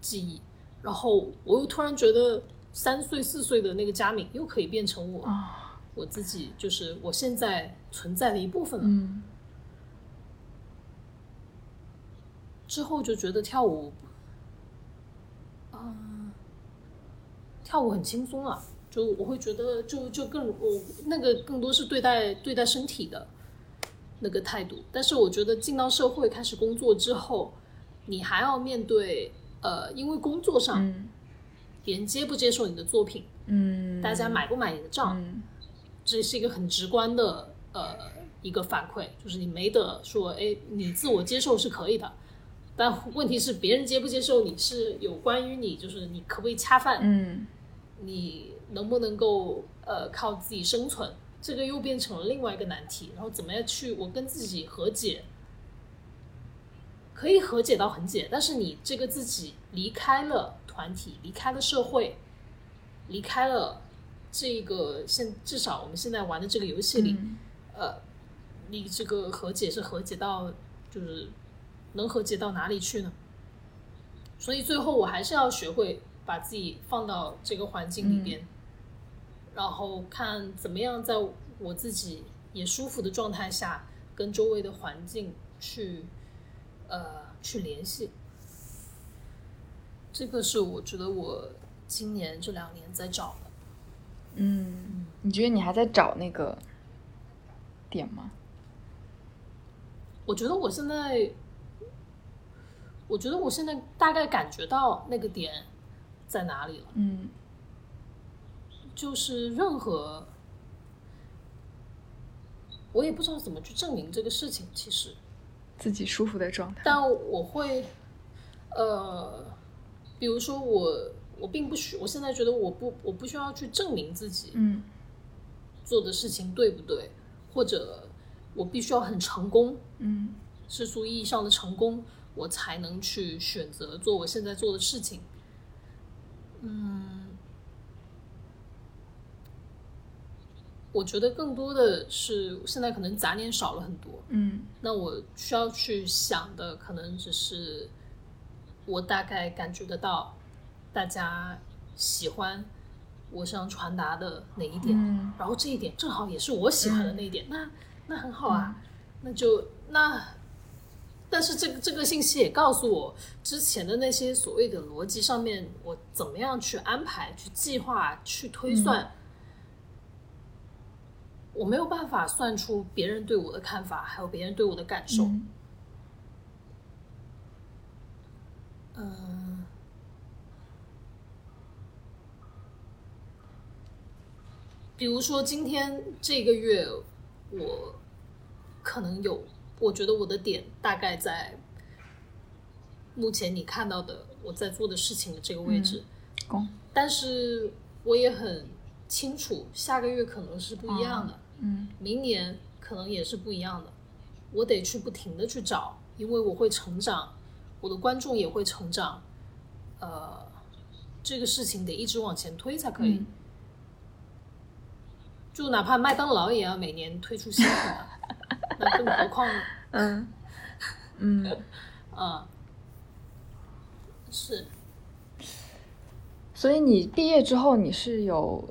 Speaker 2: 记忆，然后我又突然觉得三岁四岁的那个佳敏又可以变成我，我自己就是我现在存在的一部分了。
Speaker 1: 嗯。
Speaker 2: 之后就觉得跳舞，嗯，跳舞很轻松啊，就我会觉得就就更我那个更多是对待对待身体的那个态度。但是我觉得进到社会开始工作之后，你还要面对呃，因为工作上，别人接不接受你的作品，
Speaker 1: 嗯，
Speaker 2: 大家买不买你的账，这是一个很直观的呃一个反馈，就是你没得说，哎，你自我接受是可以的。但问题是，别人接不接受你是有关于你，就是你可不可以恰饭，
Speaker 1: 嗯，
Speaker 2: 你能不能够呃靠自己生存，这个又变成了另外一个难题。然后怎么样去我跟自己和解，可以和解到很解，但是你这个自己离开了团体，离开了社会，离开了这个现至少我们现在玩的这个游戏里，呃，你这个和解是和解到就是。能和解到哪里去呢？所以最后我还是要学会把自己放到这个环境里边，然后看怎么样在我自己也舒服的状态下，跟周围的环境去呃去联系。这个是我觉得我今年这两年在找的。
Speaker 1: 嗯，你觉得你还在找那个点吗？
Speaker 2: 我觉得我现在。我觉得我现在大概感觉到那个点在哪里了。
Speaker 1: 嗯，
Speaker 2: 就是任何，我也不知道怎么去证明这个事情。其实
Speaker 1: 自己舒服的状态。
Speaker 2: 但我会，呃，比如说我，我并不需，我现在觉得我不，我不需要去证明自己，
Speaker 1: 嗯，
Speaker 2: 做的事情对不对，或者我必须要很成功，
Speaker 1: 嗯，
Speaker 2: 世俗意义上的成功。我才能去选择做我现在做的事情。嗯，我觉得更多的是现在可能杂念少了很多。
Speaker 1: 嗯，
Speaker 2: 那我需要去想的可能只是我大概感觉得到大家喜欢我想传达的哪一点，然后这一点正好也是我喜欢的那一点，那那很好啊，那就那。但是这个这个信息也告诉我，之前的那些所谓的逻辑上面，我怎么样去安排、去计划、去推算，我没有办法算出别人对我的看法，还有别人对我的感受。嗯，比如说今天这个月，我可能有。我觉得我的点大概在目前你看到的我在做的事情的这个位置，但是我也很清楚下个月可能是不一样的，
Speaker 1: 嗯，
Speaker 2: 明年可能也是不一样的，我得去不停的去找，因为我会成长，我的观众也会成长，呃，这个事情得一直往前推才可以，就哪怕麦当劳也要每年推出新品。那更何况，
Speaker 1: 嗯嗯
Speaker 2: 啊，是。
Speaker 1: 所以你毕业之后，你是有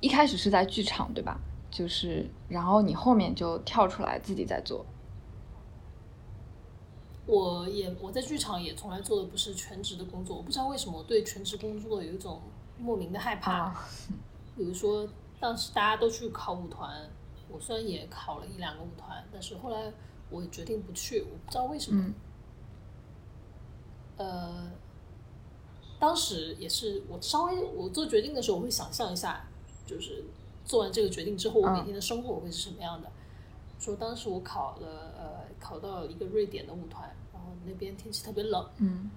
Speaker 1: 一开始是在剧场对吧？就是，然后你后面就跳出来自己在做。
Speaker 2: 我也我在剧场也从来做的不是全职的工作，我不知道为什么我对全职工作有一种莫名的害怕。比如说，当时大家都去考舞团。我虽然也考了一两个舞团，但是后来我决定不去，我不知道为什么。呃，当时也是我稍微我做决定的时候，我会想象一下，就是做完这个决定之后，我每天的生活会是什么样的。说当时我考了呃，考到一个瑞典的舞团，然后那边天气特别冷，
Speaker 1: 嗯，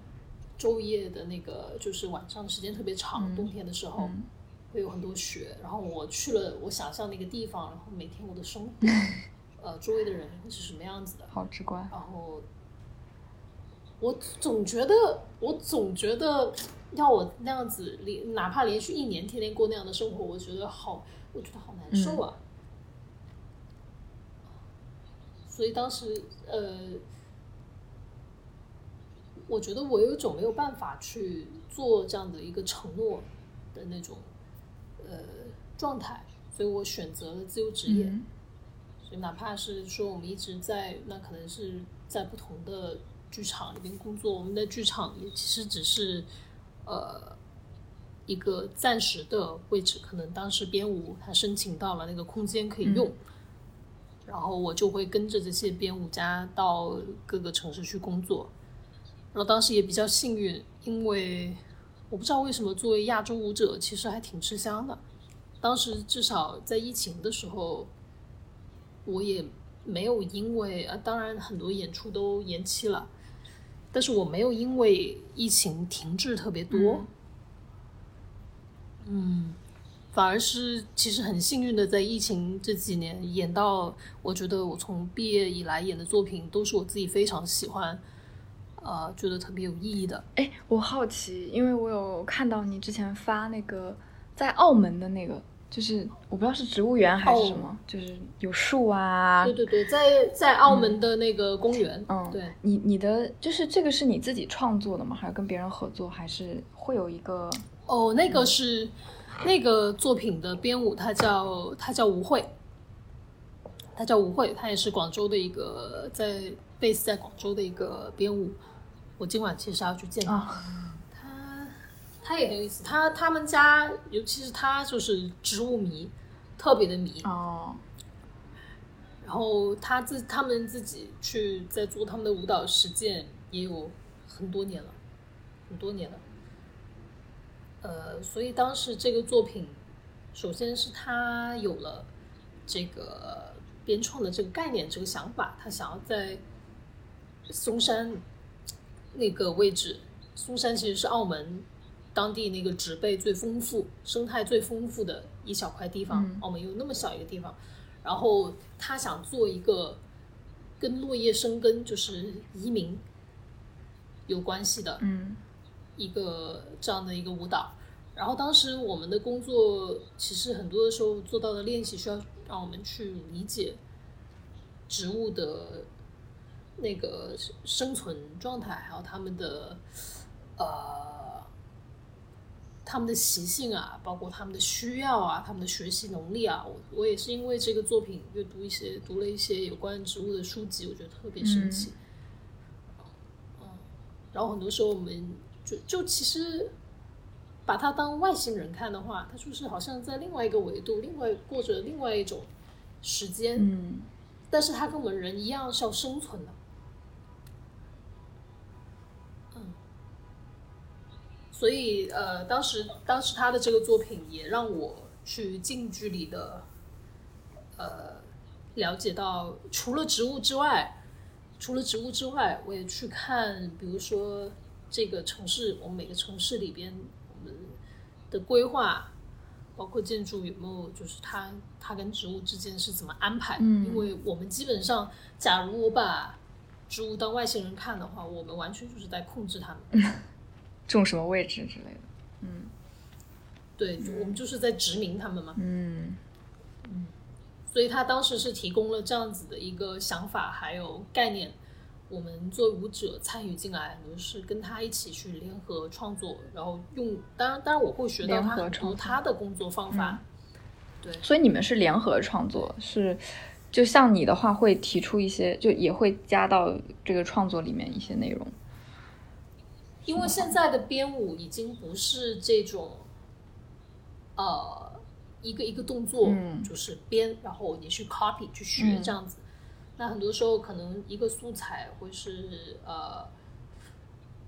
Speaker 2: 昼夜的那个就是晚上的时间特别长，冬天的时候会有很多雪。然后我去了我想象那个地方，然后每天我的生活，呃，周围的人会是什么样子的？
Speaker 1: 好直观。
Speaker 2: 然后我总觉得，我总觉得要我那样子连哪怕连续一年天天过那样的生活，我觉得好，我觉得好难受啊。所以当时，呃，我觉得我有一种没有办法去做这样的一个承诺的那种，呃，状态，所以我选择了自由职业。所以哪怕是说我们一直在，那可能是在不同的剧场里面工作，我们的剧场也其实只是，呃，一个暂时的位置，可能当时编舞他申请到了那个空间可以用。然后我就会跟着这些编舞家到各个城市去工作，然后当时也比较幸运，因为我不知道为什么作为亚洲舞者其实还挺吃香的。当时至少在疫情的时候，我也没有因为啊，当然很多演出都延期了，但是我没有因为疫情停滞特别多。嗯。反而是其实很幸运的，在疫情这几年演到，我觉得我从毕业以来演的作品都是我自己非常喜欢，呃，觉得特别有意义的。
Speaker 1: 哎，我好奇，因为我有看到你之前发那个在澳门的那个，就是我不知道是植物园还是什么，就是有树啊。
Speaker 2: 对对对，在在澳门的那个公园。
Speaker 1: 嗯，
Speaker 2: 对
Speaker 1: 你你的就是这个是你自己创作的吗？还是跟别人合作？还是会有一个？
Speaker 2: 哦，那个是。那个作品的编舞，他叫他叫吴慧，他叫吴慧，他也是广州的一个在 base 在广州的一个编舞。我今晚其实要去见他，他他也很有意思。他他们家，尤其是他就是植物迷，特别的迷
Speaker 1: 哦。
Speaker 2: 然后他自他们自己去在做他们的舞蹈实践，也有很多年了，很多年了。呃，所以当时这个作品，首先是他有了这个编创的这个概念、这个想法，他想要在嵩山那个位置。苏山其实是澳门当地那个植被最丰富、生态最丰富的一小块地方。澳门有那么小一个地方，然后他想做一个跟落叶生根，就是移民有关系的。
Speaker 1: 嗯。
Speaker 2: 一个这样的一个舞蹈，然后当时我们的工作其实很多的时候做到的练习需要让我们去理解植物的那个生存状态，还有他们的呃他们的习性啊，包括他们的需要啊，他们的学习能力啊。我我也是因为这个作品阅读一些读了一些有关植物的书籍，我觉得特别神奇。嗯，然后很多时候我们。就就其实，把它当外星人看的话，它就是好像在另外一个维度，另外过着另外一种时间。
Speaker 1: 嗯，
Speaker 2: 但是它跟我们人一样是要生存的。所以呃，当时当时他的这个作品也让我去近距离的呃了解到，除了植物之外，除了植物之外，我也去看，比如说。这个城市，我们每个城市里边，我们的规划，包括建筑有没有，就是它它跟植物之间是怎么安排？
Speaker 1: 嗯，
Speaker 2: 因为我们基本上，假如我把植物当外星人看的话，我们完全就是在控制它们，
Speaker 1: 种什么位置之类的。嗯，
Speaker 2: 对，我们就是在殖民他们嘛。
Speaker 1: 嗯
Speaker 2: 嗯，所以他当时是提供了这样子的一个想法，还有概念。我们作为舞者参与进来，就是跟他一起去联合创作，然后用当然当然我会学到他很多他的工作方法。对，
Speaker 1: 所以你们是联合创作，是就像你的话会提出一些，就也会加到这个创作里面一些内容。
Speaker 2: 因为现在的编舞已经不是这种，呃，一个一个动作就是编，然后你去 copy 去学这样子。那很多时候可能一个素材会是呃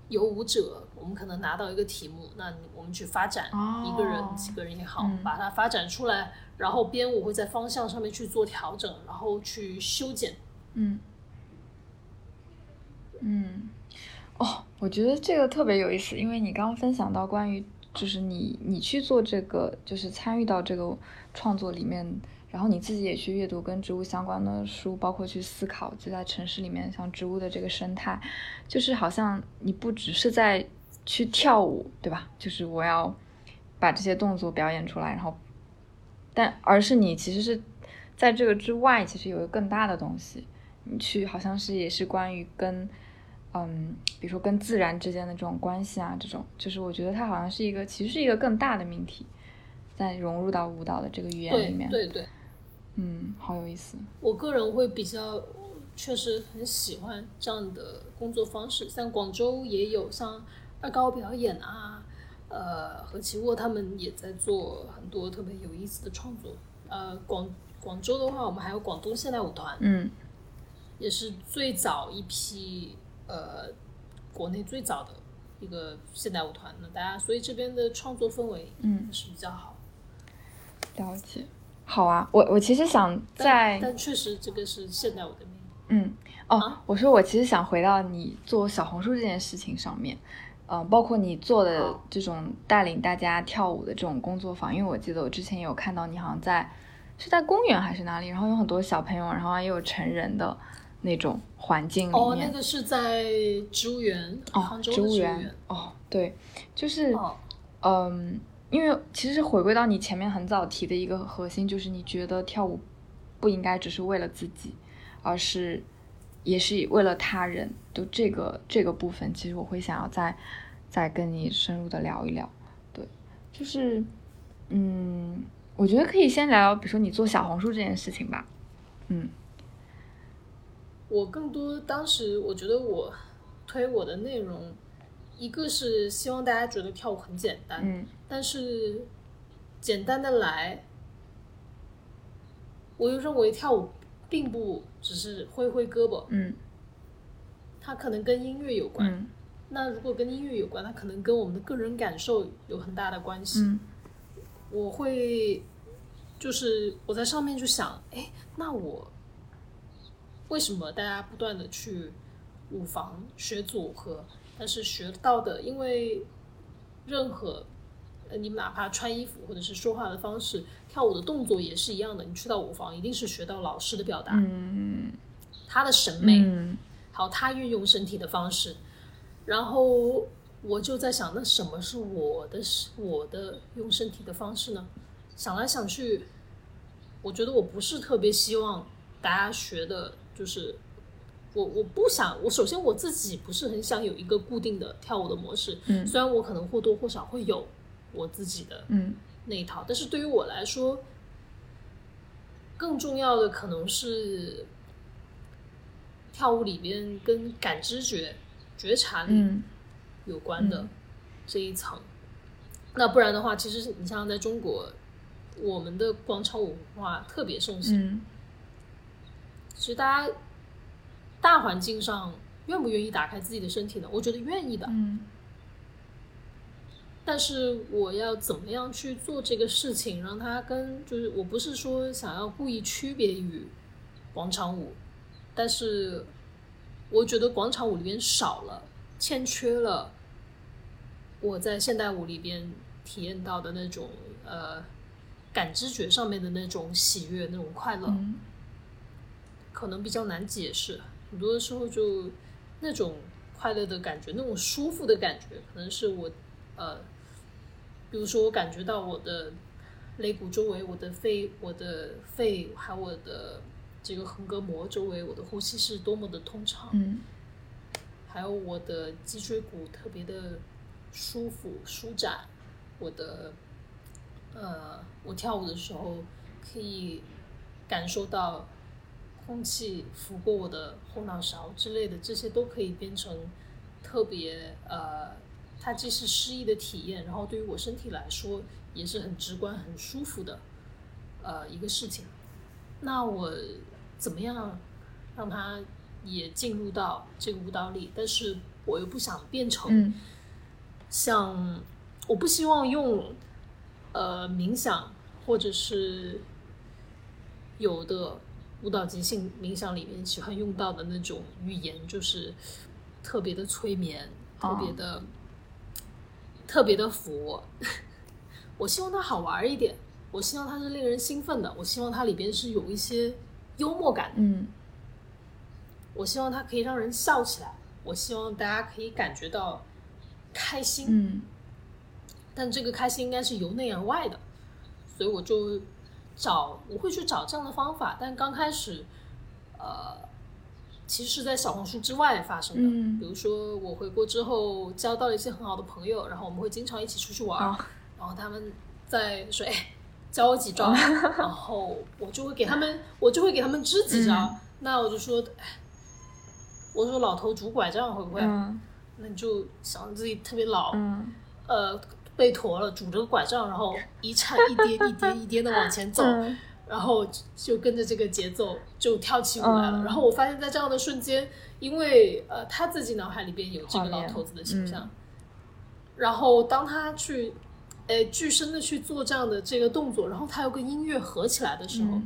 Speaker 2: 有舞者，我们可能拿到一个题目，那我们去发展一个人、几个人也好，把它发展出来，然后编舞会在方向上面去做调整，然后去修剪。
Speaker 1: 嗯。嗯，哦，我觉得这个特别有意思，因为你刚刚分享到关于就是你你去做这个，就是参与到这个创作里面。然后你自己也去阅读跟植物相关的书，包括去思考，就在城市里面像植物的这个生态，就是好像你不只是在去跳舞，对吧？就是我要把这些动作表演出来，然后，但而是你其实是在这个之外，其实有一个更大的东西，你去好像是也是关于跟，嗯，比如说跟自然之间的这种关系啊，这种，就是我觉得它好像是一个，其实是一个更大的命题，在融入到舞蹈的这个语言里面，
Speaker 2: 对对。
Speaker 1: 嗯，好有意思。
Speaker 2: 我个人会比较，确实很喜欢这样的工作方式。像广州也有像二高表演啊，呃，何其沃他们也在做很多特别有意思的创作。呃，广广州的话，我们还有广东现代舞团，
Speaker 1: 嗯，
Speaker 2: 也是最早一批呃国内最早的一个现代舞团那，大家所以这边的创作氛围
Speaker 1: 嗯
Speaker 2: 是比较好。
Speaker 1: 了解。好啊，我我其实想在，
Speaker 2: 但确实这个是现代舞的命。
Speaker 1: 嗯，哦，我说我其实想回到你做小红书这件事情上面，嗯，包括你做的这种带领大家跳舞的这种工作坊，因为我记得我之前有看到你好像在是在公园还是哪里，然后有很多小朋友，然后也有成人的那种环境里面。
Speaker 2: 哦，那个是在植物园，杭州植物园。
Speaker 1: 哦，对，就是，嗯。因为其实回归到你前面很早提的一个核心，就是你觉得跳舞不应该只是为了自己，而是也是为了他人。就这个这个部分，其实我会想要再再跟你深入的聊一聊。对，就是嗯，我觉得可以先聊，比如说你做小红书这件事情吧。嗯，
Speaker 2: 我更多当时我觉得我推我的内容。一个是希望大家觉得跳舞很简单，
Speaker 1: 嗯，
Speaker 2: 但是简单的来，我又认为跳舞并不只是挥挥胳膊，
Speaker 1: 嗯，
Speaker 2: 它可能跟音乐有关。那如果跟音乐有关，它可能跟我们的个人感受有很大的关系。
Speaker 1: 嗯，
Speaker 2: 我会就是我在上面就想，哎，那我为什么大家不断的去舞房学组合？但是学到的，因为任何呃，你哪怕穿衣服或者是说话的方式，跳舞的动作也是一样的。你去到舞房，一定是学到老师的表达，
Speaker 1: 嗯，
Speaker 2: 他的审美，
Speaker 1: 嗯，
Speaker 2: 好，他运用身体的方式。然后我就在想，那什么是我的我的用身体的方式呢？想来想去，我觉得我不是特别希望大家学的，就是。我我不想，我首先我自己不是很想有一个固定的跳舞的模式，
Speaker 1: 嗯，
Speaker 2: 虽然我可能或多或少会有我自己的
Speaker 1: 嗯
Speaker 2: 那一套，但是对于我来说，更重要的可能是跳舞里边跟感知觉、觉察力有关的这一层。那不然的话，其实你像在中国，我们的广场舞文化特别盛行，其实大家。大环境上愿不愿意打开自己的身体呢？我觉得愿意的。
Speaker 1: 嗯。
Speaker 2: 但是我要怎么样去做这个事情，让它跟就是我不是说想要故意区别于广场舞，但是我觉得广场舞里边少了、欠缺了我在现代舞里边体验到的那种呃感知觉上面的那种喜悦、那种快乐，可能比较难解释。很多的时候，就那种快乐的感觉，那种舒服的感觉，可能是我，呃，比如说我感觉到我的肋骨周围，我的肺，我的肺，还有我的这个横膈膜周围，我的呼吸是多么的通畅，
Speaker 1: 嗯，
Speaker 2: 还有我的脊椎骨特别的舒服舒展，我的，呃，我跳舞的时候可以感受到。空气拂过我的后脑勺之类的，这些都可以变成特别呃，它既是诗意的体验，然后对于我身体来说也是很直观、很舒服的呃一个事情。那我怎么样让它也进入到这个舞蹈里？但是我又不想变成像，我不希望用呃冥想或者是有的舞蹈即兴冥想里面喜欢用到的那种语言，就是特别的催眠，特别的特别的佛。我希望它好玩一点，我希望它是令人兴奋的，我希望它里边是有一些幽默感。
Speaker 1: 嗯，
Speaker 2: 我希望它可以让人笑起来，我希望大家可以感觉到开心。
Speaker 1: 嗯，
Speaker 2: 但这个开心应该是由内而外的，所以我就找我会去找这样的方法。但刚开始，呃，其实是在小红书之外发生的。
Speaker 1: 嗯，
Speaker 2: 比如说我回国之后交到了一些很好的朋友，然后我们会经常一起出去玩。然后他们在说：“哎，教我几招。”然后我就会给他们，我就会给他们支几招。那我就说：“哎，我说老头拄拐杖会不会？那你就想自己特别老，呃，背驼了，拄着个拐杖，然后一颤一跌一跌一跌的往前走，然后就跟着这个节奏就跳起舞来了。然后我发现，在这样的瞬间，因为呃他自己脑海里边有这个老头子的形象，然后当他去。”哎，具身的去做这样的这个动作，然后他又跟音乐合起来的时候，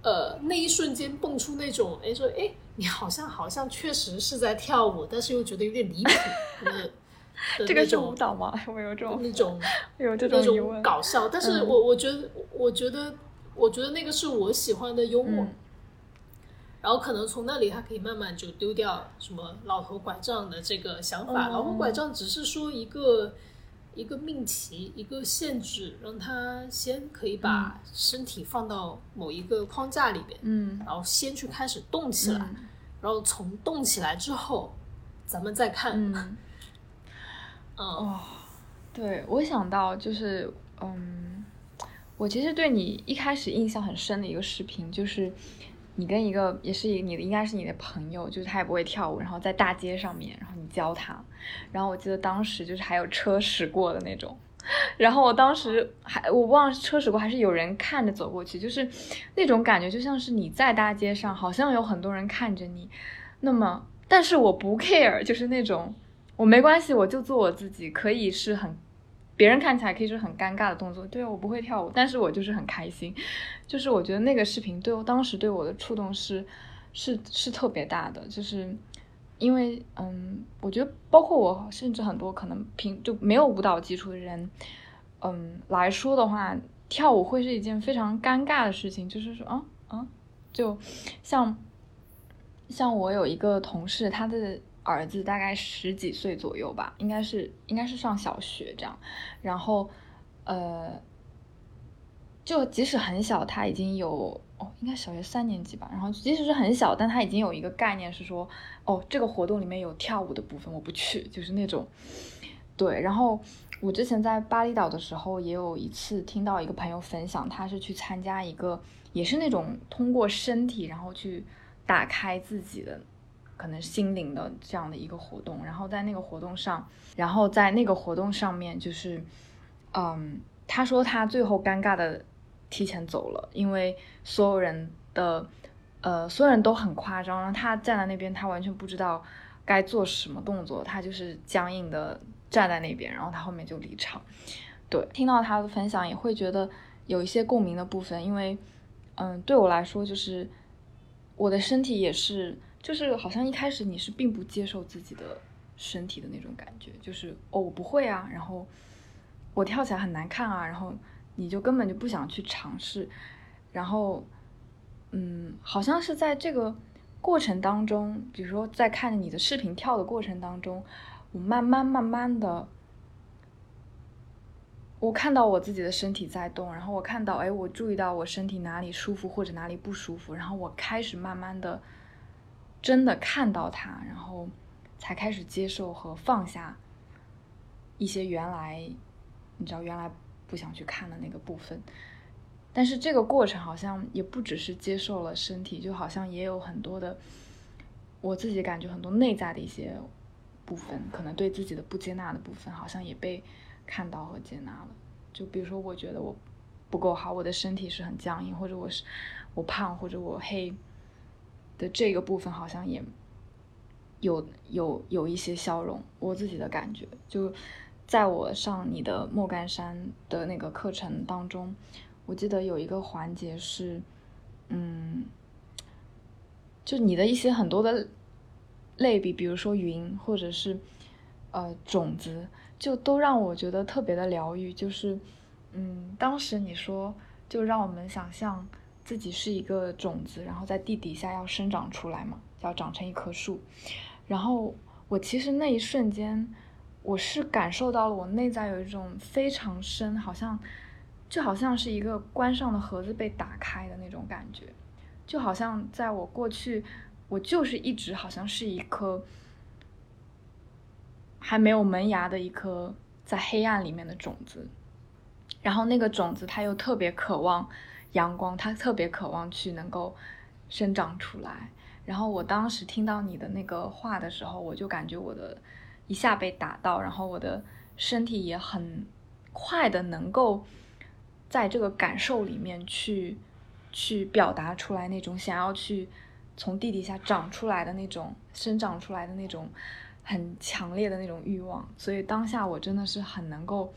Speaker 2: 呃，那一瞬间蹦出那种，哎，说，哎，你好像好像确实是在跳舞，但是又觉得有点离谱的，
Speaker 1: 这个是舞蹈吗？有没有这种
Speaker 2: 那种
Speaker 1: 有这
Speaker 2: 种搞笑？但是我我觉得，我觉得，我觉得那个是我喜欢的幽默。然后可能从那里，他可以慢慢就丢掉什么老头拐杖的这个想法。老头拐杖只是说一个。一个命题，一个限制，让他先可以把身体放到某一个框架里边，
Speaker 1: 嗯，
Speaker 2: 然后先去开始动起来，然后从动起来之后，咱们再看，
Speaker 1: 嗯，哦，对我想到就是，嗯，我其实对你一开始印象很深的一个视频就是。你跟一个也是你的应该是你的朋友，就是他也不会跳舞，然后在大街上面，然后你教他，然后我记得当时就是还有车驶过的那种，然后我当时还我忘了车驶过还是有人看着走过去，就是那种感觉就像是你在大街上，好像有很多人看着你，那么但是我不 care，就是那种我没关系，我就做我自己，可以是很。别人看起来可以是很尴尬的动作，对我不会跳舞，但是我就是很开心，就是我觉得那个视频对我当时对我的触动是，是是特别大的，就是因为嗯，我觉得包括我甚至很多可能平就没有舞蹈基础的人，嗯来说的话，跳舞会是一件非常尴尬的事情，就是说啊啊，就像像我有一个同事，他的。儿子大概十几岁左右吧，应该是应该是上小学这样，然后，呃，就即使很小，他已经有哦，应该小学三年级吧。然后即使是很小，但他已经有一个概念是说，哦，这个活动里面有跳舞的部分，我不去，就是那种，对。然后我之前在巴厘岛的时候，也有一次听到一个朋友分享，他是去参加一个，也是那种通过身体然后去打开自己的。可能心灵的这样的一个活动，然后在那个活动上，然后在那个活动上面，就是，嗯，他说他最后尴尬的提前走了，因为所有人的，呃，所有人都很夸张，然后他站在那边，他完全不知道该做什么动作，他就是僵硬的站在那边，然后他后面就离场。对，听到他的分享也会觉得有一些共鸣的部分，因为，嗯，对我来说，就是我的身体也是。就是好像一开始你是并不接受自己的身体的那种感觉，就是哦我不会啊，然后我跳起来很难看啊，然后你就根本就不想去尝试，然后嗯，好像是在这个过程当中，比如说在看着你的视频跳的过程当中，我慢慢慢慢的，我看到我自己的身体在动，然后我看到哎，我注意到我身体哪里舒服或者哪里不舒服，然后我开始慢慢的。真的看到他，然后才开始接受和放下一些原来你知道原来不想去看的那个部分。但是这个过程好像也不只是接受了身体，就好像也有很多的我自己感觉很多内在的一些部分，可能对自己的不接纳的部分，好像也被看到和接纳了。就比如说，我觉得我不够好，我的身体是很僵硬，或者我是我胖，或者我黑。的这个部分好像也有有有一些笑容，我自己的感觉就在我上你的莫干山的那个课程当中，我记得有一个环节是，嗯，就你的一些很多的类比，比如说云或者是呃种子，就都让我觉得特别的疗愈。就是嗯，当时你说就让我们想象自己是一个种子，然后在地底下要生长出来嘛，要长成一棵树。然后我其实那一瞬间，我是感受到了我内在有一种非常深，好像就好像是一个关上的盒子被打开的那种感觉，就好像在我过去，我就是一直好像是一颗还没有萌芽的一颗在黑暗里面的种子，然后那个种子它又特别渴望阳光，它特别渴望去能够生长出来。然后我当时听到你的那个话的时候，我就感觉我的一下被打到，然后我的身体也很快的能够在这个感受里面去去表达出来那种想要去从地底下长出来的那种生长出来的那种很强烈的那种欲望。所以当下我真的是很能够，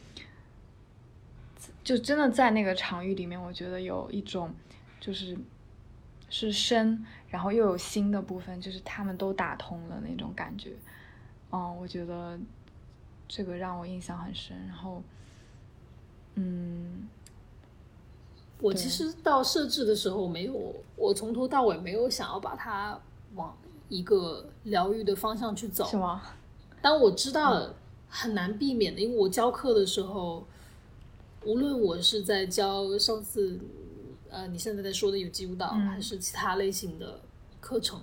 Speaker 1: 就真的在那个场域里面，我觉得有一种就是是深。然后又有新的部分，就是他们都打通了那种感觉，嗯，我觉得这个让我印象很深。然后，嗯，
Speaker 2: 我其实到设置的时候没有，我从头到尾没有想要把它往一个疗愈的方向去走，
Speaker 1: 是吗？
Speaker 2: 当我知道很难避免的，因为我教课的时候，无论我是在教上次。呃，你现在在说的有机舞蹈还是其他类型的课程，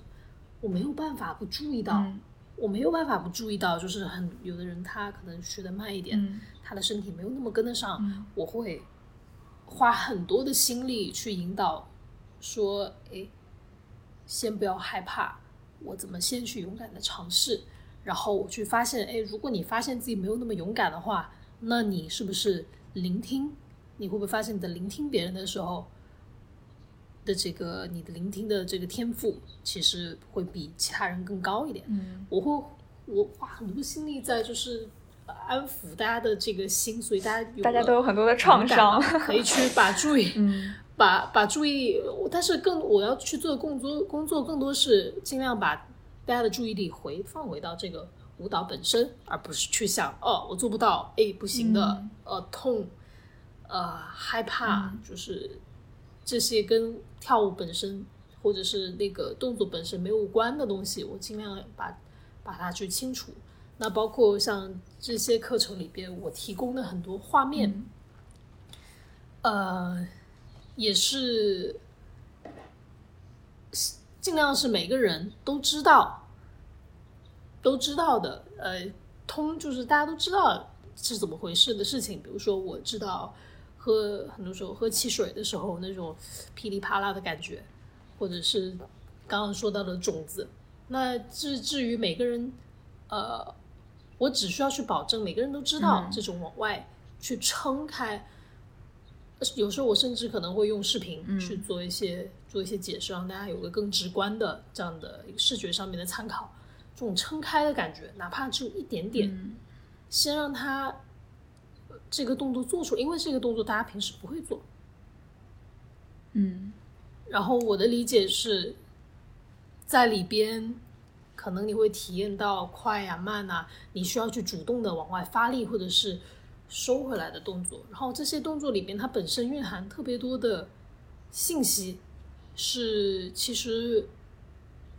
Speaker 2: 我没有办法不注意到，我没有办法不注意到，就是很有的人他可能学的慢一点，他的身体没有那么跟得上，我会花很多的心力去引导，说，哎，先不要害怕，我怎么先去勇敢的尝试，然后我去发现，哎，如果你发现自己没有那么勇敢的话，那你是不是聆听？你会不会发现你的聆听别人的时候？的这个你的聆听的这个天赋，其实会比其他人更高一点。
Speaker 1: 嗯，
Speaker 2: 我会我花很多心力在就是安抚大家的这个心，所以大家
Speaker 1: 大家都有很多的创伤，
Speaker 2: 可以去把注意，
Speaker 1: 嗯，
Speaker 2: 把把注意，但是更我要去做的工作工作更多是尽量把大家的注意力回放回到这个舞蹈本身，而不是去想哦我做不到，哎不行的，呃痛，呃害怕，就是。这些跟跳舞本身或者是那个动作本身没有关的东西，我尽量把把它去清除。那包括像这些课程里边，我提供的很多画面，呃，也是尽量是每个人都知道都知道的。呃，通就是大家都知道是怎么回事的事情。比如说，我知道。喝很多时候喝汽水的时候那种噼里啪啦的感觉，或者是刚刚说到的种子。那至至于每个人，呃，我只需要去保证每个人都知道这种往外去撑开。有时候我甚至可能会用视频去做一些做一些解释，让大家有个更直观的这样的一个视觉上面的参考。这种撑开的感觉，哪怕只有一点点，先让他。这个动作做出来，因为这个动作大家平时不会做，
Speaker 1: 嗯，
Speaker 2: 然后我的理解是，在里边可能你会体验到快呀、慢啊，你需要去主动的往外发力或者是收回来的动作，然后这些动作里边它本身蕴含特别多的信息，是其实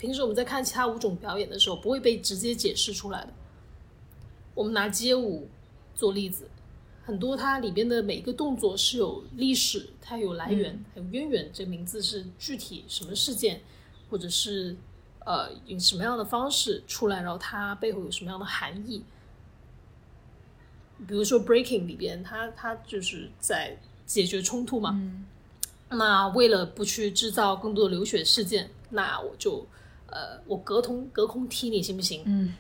Speaker 2: 平时我们在看其他舞种表演的时候不会被直接解释出来的。我们拿街舞做例子。很多它里边的每一个动作是有历史，它有来源，还有渊源。这名字是具体什么事件，或者是呃以什么样的方式出来，然后它背后有什么样的含义。比如说 breaking 里边，它它就是在解决冲突嘛。那为了不去制造更多的流血事件，那我就呃我隔空隔空踢你行不行？
Speaker 1: 嗯。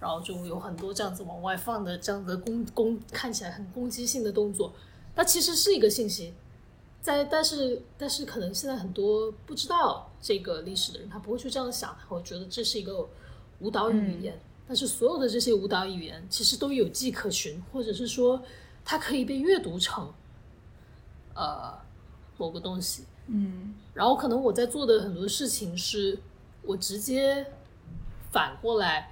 Speaker 2: 然后就有很多这样子往外放的这样的攻攻看起来很攻击性的动作，它其实是一个信息，在但是但是可能现在很多不知道这个历史的人，他不会去这样想，他会觉得这是一个舞蹈语言，但是所有的这些舞蹈语言其实都有迹可循，或者是说它可以被阅读成呃某个东西。
Speaker 1: 嗯，
Speaker 2: 然后可能我在做的很多事情是，我直接反过来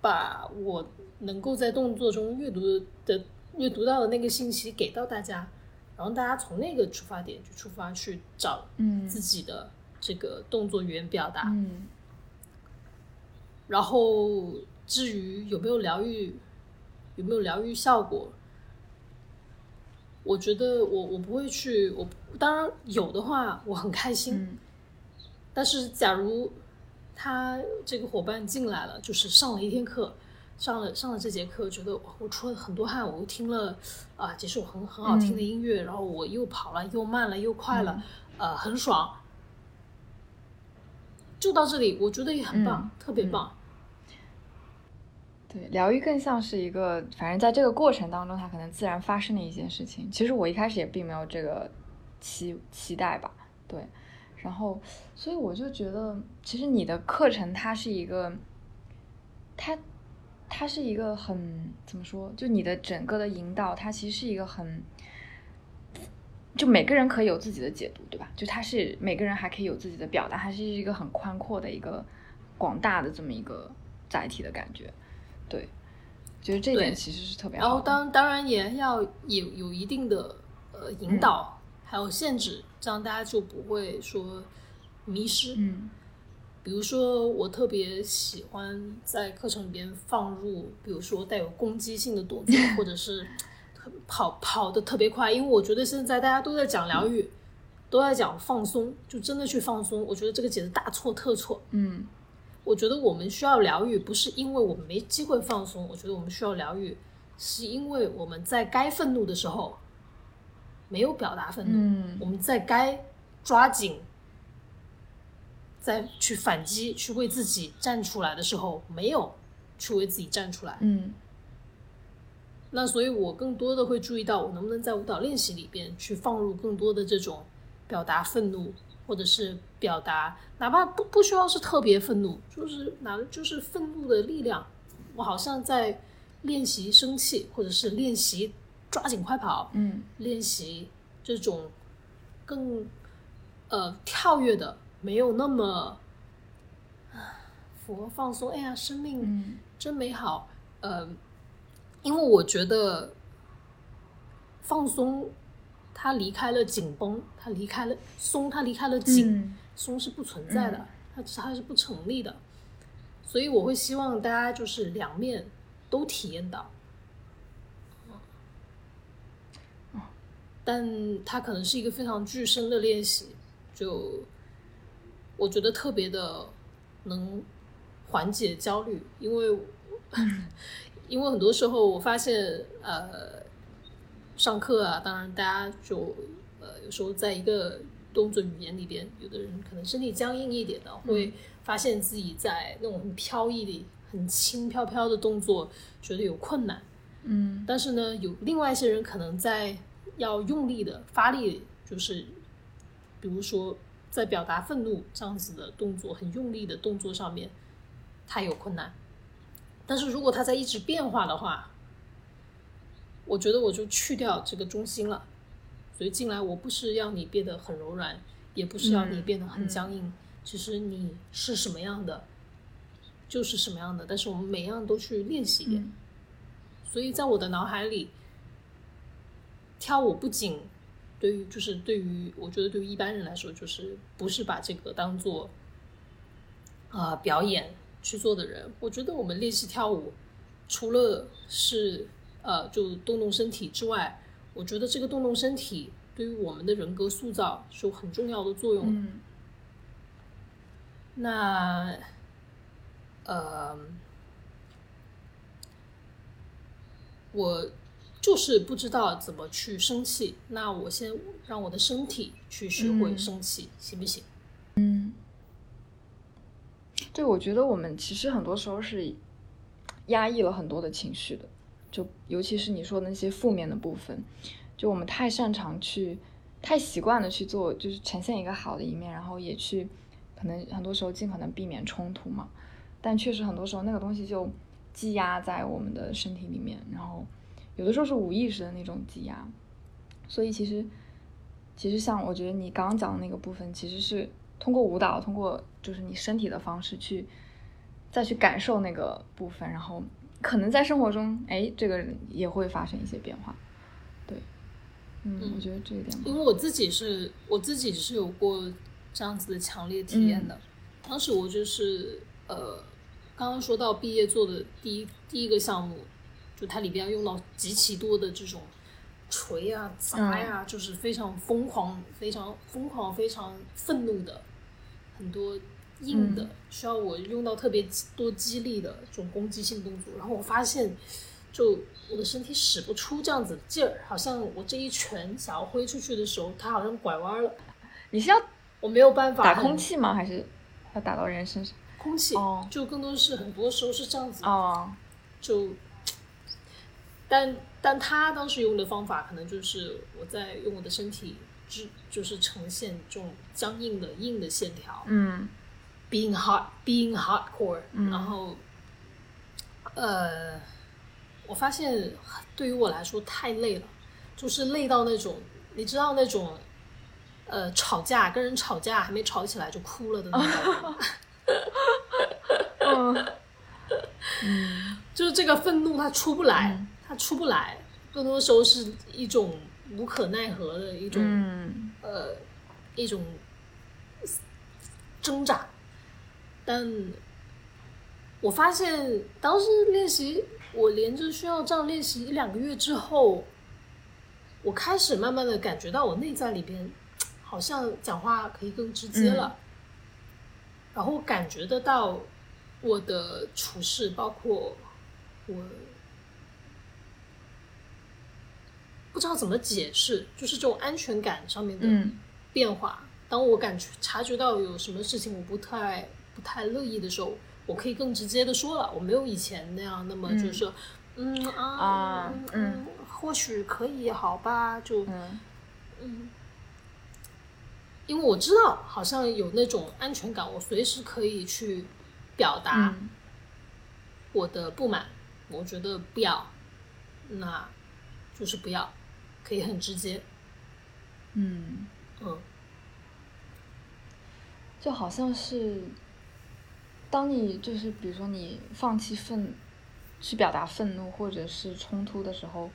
Speaker 2: 把我能够在动作中阅读的阅读到的那个信息给到大家，然后大家从那个出发点去出发去找自己的这个动作语言表达。
Speaker 1: 嗯，
Speaker 2: 然后至于有没有疗愈，有没有疗愈效果？我觉得我我不会去，我当然有的话我很开心，但是假如他这个伙伴进来了，就是上了一天课，上了上了这节课，觉得我出了很多汗，我又听了啊几首很很好听的音乐，然后我又跑了，又慢了，又快了，呃，很爽，就到这里，我觉得也很棒，特别棒。
Speaker 1: 对，疗愈更像是一个，反正在这个过程当中，它可能自然发生的一件事情。其实我一开始也并没有这个期期待吧，对。然后，所以我就觉得，其实你的课程它是一个，它它是一个很怎么说？就你的整个的引导，它其实是一个很，就每个人可以有自己的解读，对吧？就它是每个人还可以有自己的表达，它是一个很宽阔的一个广大的这么一个载体的感觉。对，觉得这点其实是特别
Speaker 2: 好。然后当当然也要有有一定的呃引导，还有限制，这样大家就不会说迷失。
Speaker 1: 嗯，
Speaker 2: 比如说我特别喜欢在课程里边放入，比如说带有攻击性的动作，或者是跑跑的特别快，因为我觉得现在大家都在讲疗愈，都在讲放松，就真的去放松。我觉得这个简直大错特错。
Speaker 1: 嗯。
Speaker 2: 我觉得我们需要疗愈，不是因为我们没机会放松。我觉得我们需要疗愈，是因为我们在该愤怒的时候没有表达愤怒；我们在该抓紧、再去反击、去为自己站出来的时候，没有去为自己站出来。
Speaker 1: 嗯。
Speaker 2: 那所以，我更多的会注意到，我能不能在舞蹈练习里边去放入更多的这种表达愤怒。或者是表达，哪怕不不需要是特别愤怒，就是哪就是愤怒的力量。我好像在练习生气，或者是练习抓紧快跑，
Speaker 1: 嗯，
Speaker 2: 练习这种更呃跳跃的，没有那么佛放松。哎呀，生命真美好。呃，因为我觉得放松。它离开了紧绷，它离开了松，它离开了紧，松是不存在的，它它是不成立的，所以我会希望大家就是两面都体验到，但它可能是一个非常具身的练习，就我觉得特别的能缓解焦虑，因为 因为很多时候我发现呃。上课啊，当然大家就呃有时候在一个动作语言里边，有的人可能身体僵硬一点的，会发现自己在那种很飘逸的、很轻飘飘的动作觉得有困难。
Speaker 1: 嗯，
Speaker 2: 但是呢，有另外一些人可能在要用力的发力，就是比如说在表达愤怒这样子的动作，很用力的动作上面，他有困难。但是如果他在一直变化的话，我觉得我就去掉这个中心了，所以进来我不是要你变得很柔软，也不是要你变得很僵硬，其实你是什么样的，就是什么样的。但是我们每样都去练习一点。所以在我的脑海里，跳舞不仅对于就是对于我觉得对于一般人来说，就是不是把这个当做啊表演去做的人。我觉得我们练习跳舞，除了是。呃，就动动身体之外，我觉得这个动动身体对于我们的人格塑造是有很重要的作用的。
Speaker 1: 嗯。
Speaker 2: 那，呃，我就是不知道怎么去生气。那我先让我的身体去学会生气，行不行？
Speaker 1: 嗯。对，我觉得我们其实很多时候是压抑了很多的情绪的。就尤其是你说的那些负面的部分，就我们太擅长去，太习惯的去做，就是呈现一个好的一面，然后也去，可能很多时候尽可能避免冲突嘛。但确实很多时候那个东西就积压在我们的身体里面，然后有的时候是无意识的那种挤压。所以其实，其实像我觉得你刚刚讲的那个部分，其实是通过舞蹈，通过就是你身体的方式去再去感受那个部分，然后可能在生活中，哎，这个也会发生一些变化。对，嗯，我觉得这一点，
Speaker 2: 因为我自己是我自己是有过这样子的强烈体验的。当时我就是呃，刚刚说到毕业做的第一第一个项目，就它里边要用到极其多的这种。锤啊砸呀，就是非常疯狂、非常疯狂、非常愤怒的，很多硬的，需要我用到特别多激励的这种攻击性动作。然后我发现，就我的身体使不出这样子劲儿，好像我这一拳想要挥出去的时候，它好像拐弯了。
Speaker 1: 你是要
Speaker 2: 我没有办法
Speaker 1: 打空气吗？还是要打到人身上？
Speaker 2: 空气，就更多是很多时候是这样子
Speaker 1: 哦，
Speaker 2: 就。但但他当时用的方法，可能就是我在用我的身体，就就是呈现这种僵硬的硬的线条，
Speaker 1: 嗯
Speaker 2: ，being hard being hardcore，然后，呃，我发现对于我来说太累了，就是累到那种，你知道那种，呃，吵架跟人吵架还没吵起来就哭了的那种，嗯，就是这个愤怒它出不来。他出不来，更多时候是一种无可奈何的一种，呃，一种挣扎。但我发现，当时练习，我连着需要这样练习一两个月之后，我开始慢慢的感觉到我内在里边，好像讲话可以更直接了，然后感觉得到我的处事，包括我。不知道怎么解释，就是这种安全感上面的变化。当我感觉察觉到有什么事情我不太不太乐意的时候，我可以更直接的说了。我没有以前那样那么就是说，嗯啊嗯，或许可以好吧，就嗯，因为我知道好像有那种安全感，我随时可以去表达我的不满。我觉得不要，那就是不要。可以很直接，
Speaker 1: 嗯
Speaker 2: 嗯，
Speaker 1: 就好像是，当你就是比如说你放弃愤，去表达愤怒或者是冲突的时候，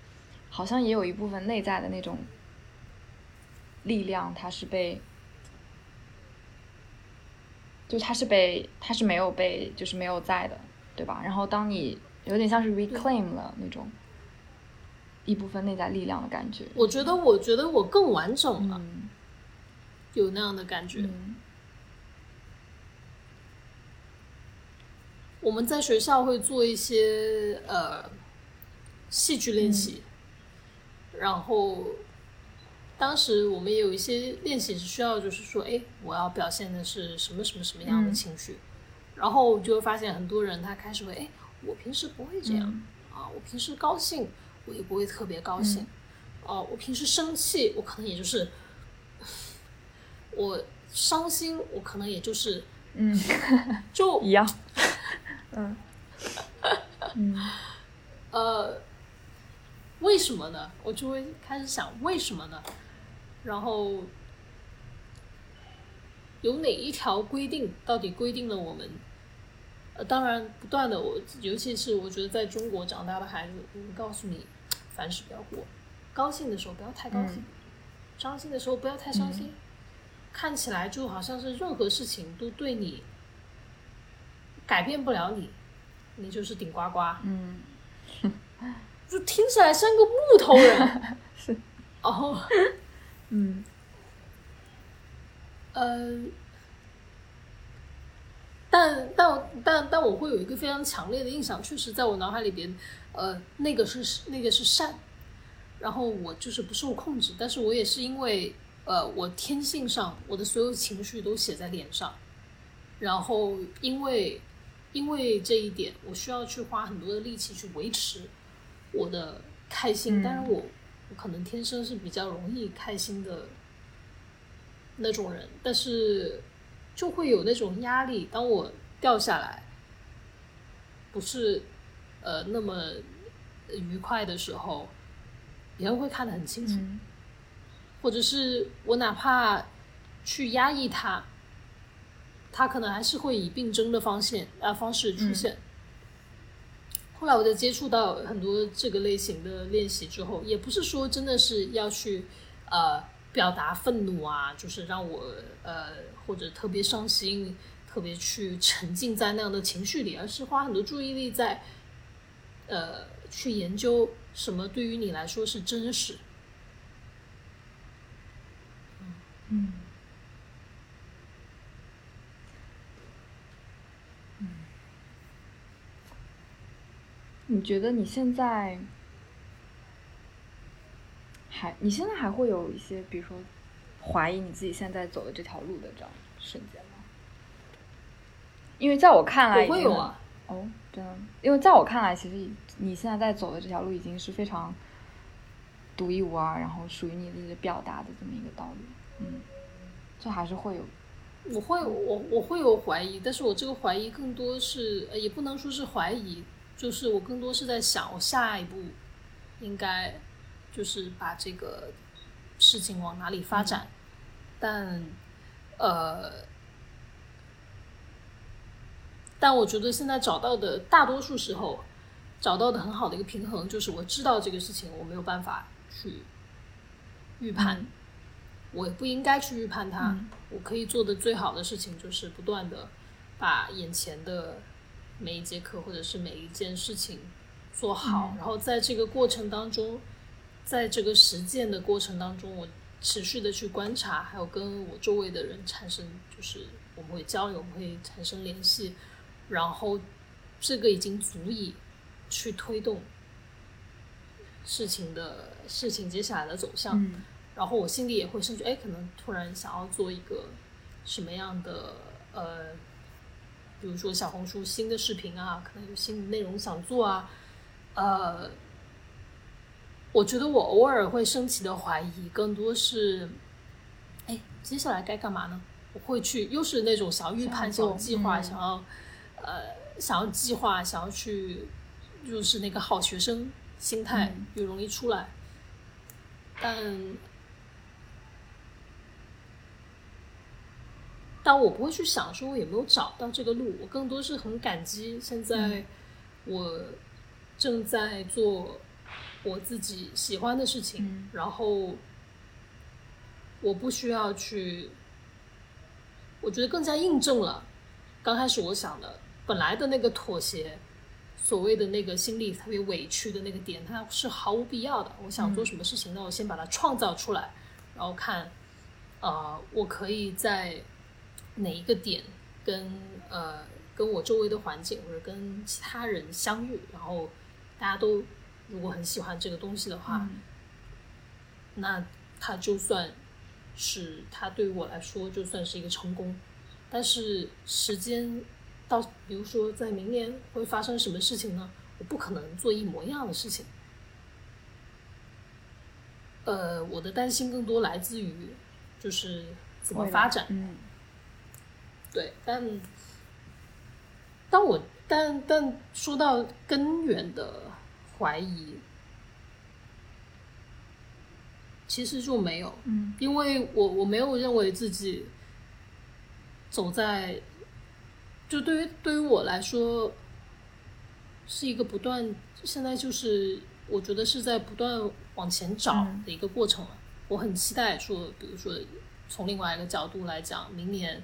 Speaker 1: 好像也有一部分内在的那种力量，它是被，就它是被它是没有被就是没有在的，对吧？然后当你有点像是 reclaim 了那种。一部分内在力量的感觉，
Speaker 2: 我觉得，我觉得我更完整了，有那样的感觉。我们在学校会做一些呃戏剧练习，然后当时我们也有一些练习是需要，就是说，哎，我要表现的是什么什么什么样的情绪，然后就会发现很多人他开始会，哎，我平时不会这样啊，我平时高兴。我也不会特别高兴，哦，我平时生气，我可能也就是我伤心，我可能也就是
Speaker 1: 嗯，
Speaker 2: 就
Speaker 1: 一样，嗯 嗯，
Speaker 2: 呃，为什么呢？我就会开始想为什么呢？然后有哪一条规定到底规定了我们？呃，当然不断的，我尤其是我觉得在中国长大的孩子，我会告诉你。凡事不要过，高兴的时候不要太高兴，伤心的时候不要太伤心，看起来就好像是任何事情都对你改变不了你，你就是顶呱呱，
Speaker 1: 嗯，
Speaker 2: 就听起来像个木头人，
Speaker 1: 是，
Speaker 2: 哦，
Speaker 1: 嗯，
Speaker 2: 呃，但但但但我会有一个非常强烈的印象，确实在我脑海里边。呃，那个是那个是善，然后我就是不受控制，但是我也是因为呃，我天性上我的所有情绪都写在脸上，然后因为因为这一点，我需要去花很多的力气去维持我的开心。但是，我我可能天生是比较容易开心的那种人，但是就会有那种压力，当我掉下来，不是呃那么愉快的时候，别人会看得很清楚，或者是我哪怕去压抑它，它可能还是会以病症的方线啊方式出现。后来我在接触到很多这个类型的练习之后，也不是说真的是要去呃表达愤怒啊，就是让我呃或者特别伤心，特别去沉浸在那样的情绪里，而是花很多注意力在呃去研究什么对于你来说是真实。
Speaker 1: 嗯。嗯你觉得你现在还？你现在还会有一些，比如说怀疑你自己现在走的这条路的这样瞬间吗？因为在我看来，
Speaker 2: 我会有啊。
Speaker 1: 哦，真的，因为在我看来，其实你现在在走的这条路已经是非常独一无二，然后属于你自己表达的这么一个道路。嗯，这还是会有。
Speaker 2: 我会，我我会有怀疑，但是我这个怀疑更多是，也不能说是怀疑。就是我更多是在想，我下一步应该就是把这个事情往哪里发展，但呃，但我觉得现在找到的大多数时候找到的很好的一个平衡，就是我知道这个事情我没有办法去预判，我也不应该去预判它，我可以做的最好的事情就是不断的把眼前的。每一节课或者是每一件事情做好，然后在这个过程当中，在这个实践的过程当中，我持续的去观察，还有跟我周围的人产生，就是我们会交流，我们会产生联系，然后这个已经足以去推动事情的事情接下来的走向。然后我心里也会甚至哎，可能突然想要做一个什么样的呃。比如说小红书新的视频啊，可能有新的内容想做啊，呃，我觉得我偶尔会升起的怀疑，更多是，哎，接下来该干嘛呢？我会去，又是那种想要预判、想要计划、想要呃想要计划、想要去，就是那个好学生心态又容易出来，但。但我不会去想说我有没有找到这个路，我更多是很感激现在我正在做我自己喜欢的事情，然后我不需要去，我觉得更加印证了刚开始我想的本来的那个妥协，所谓的那个心里特别委屈的那个点，它是毫无必要的。我想做什么事情，那我先把它创造出来，然后看，呃，我可以在。哪一个点跟呃跟我周围的环境或者跟其他人相遇，然后大家都如果很喜欢这个东西的话，那它就算是它对于我来说就算是一个成功。但是时间到，比如说在明年会发生什么事情呢？我不可能做一模一样的事情。呃，我的担心更多来自于就是怎么发展。对，但，当我但但说到根源的怀疑，其实就没有，
Speaker 1: 嗯，
Speaker 2: 因为我我没有认为自己走在，就对于对于我来说，是一个不断，现在就是我觉得是在不断往前找的一个过程了。我很期待说，比如说从另外一个角度来讲，明年。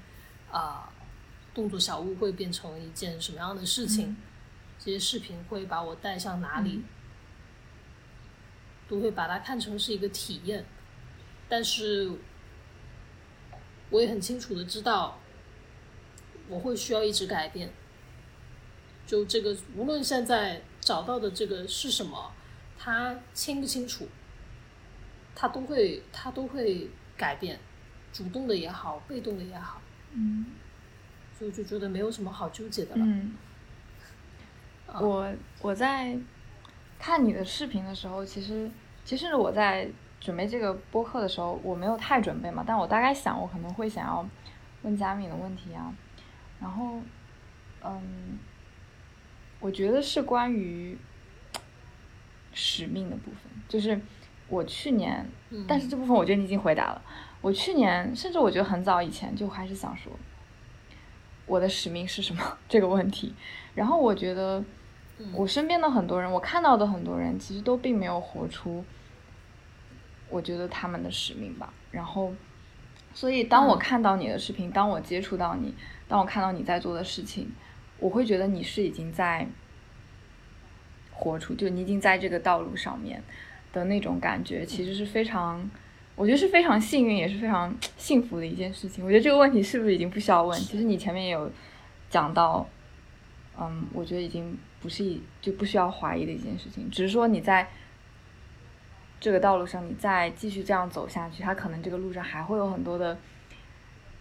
Speaker 2: 啊，动作小屋会变成一件什么样的事情？这些视频会把我带向哪里？都会把它看成是一个体验，但是我也很清楚的知道，我会需要一直改变。就这个，无论现在找到的这个是什么，它清不清楚，它都会，它都会改变，主动的也好，被动的也好。
Speaker 1: 嗯，
Speaker 2: 所以就觉得没有什么好纠结的了。
Speaker 1: 嗯，我我在看你的视频的时候，其实其实我在准备这个播客的时候，我没有太准备嘛，但我大概想，我可能会想要问佳敏的问题啊。然后，嗯，我觉得是关于使命的部分，就是我去年，但是这部分我觉得你已经回答了。我去年，甚至我觉得很早以前就还是想说，我的使命是什么这个问题。然后我觉得，我身边的很多人，我看到的很多人，其实都并没有活出，我觉得他们的使命吧。然后，所以当我看到你的视频，当我接触到你，当我看到你在做的事情，我会觉得你是已经在活出，就你已经在这个道路上面的那种感觉，其实是非常。我觉得是非常幸运，也是非常 幸福的一件事情。我觉得这个问题是不是已经不需要问？其实你前面也有讲到，嗯，我觉得已经不是一就不需要怀疑的一件事情。只是说你在这个道路上，你再继续这样走下去，它可能这个路上还会有很多的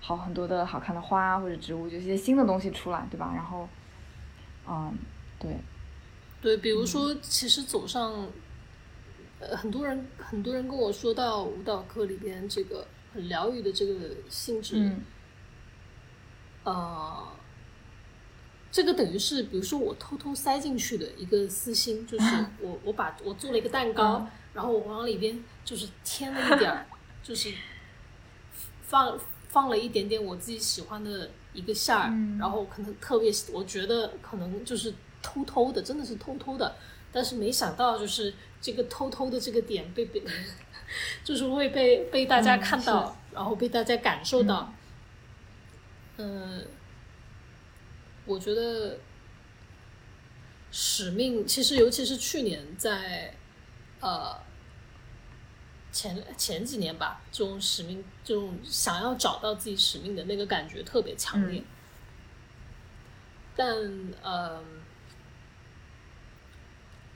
Speaker 1: 好很多的好看的花或者植物，就一些新的东西出来，对吧？然后，嗯，对，
Speaker 2: 对，比如说，其实走上。呃，很多人很多人跟我说到舞蹈课里边这个很疗愈的这个性质，呃，这个等于是比如说我偷偷塞进去的一个私心，就是 我我把我做了一个蛋糕，然后我往里边就是添了一点儿，就是放放了一点点我自己喜欢的一个馅儿，然后可能特别我觉得可能就是偷偷的，真的是偷偷的，但是没想到就是。这个偷偷的这个点被被，就是会被被大家看到，然后被大家感受到。嗯，我觉得使命其实，尤其是去年在呃前前几年吧，这种使命，这种想要找到自己使命的那个感觉特别强烈。但呃。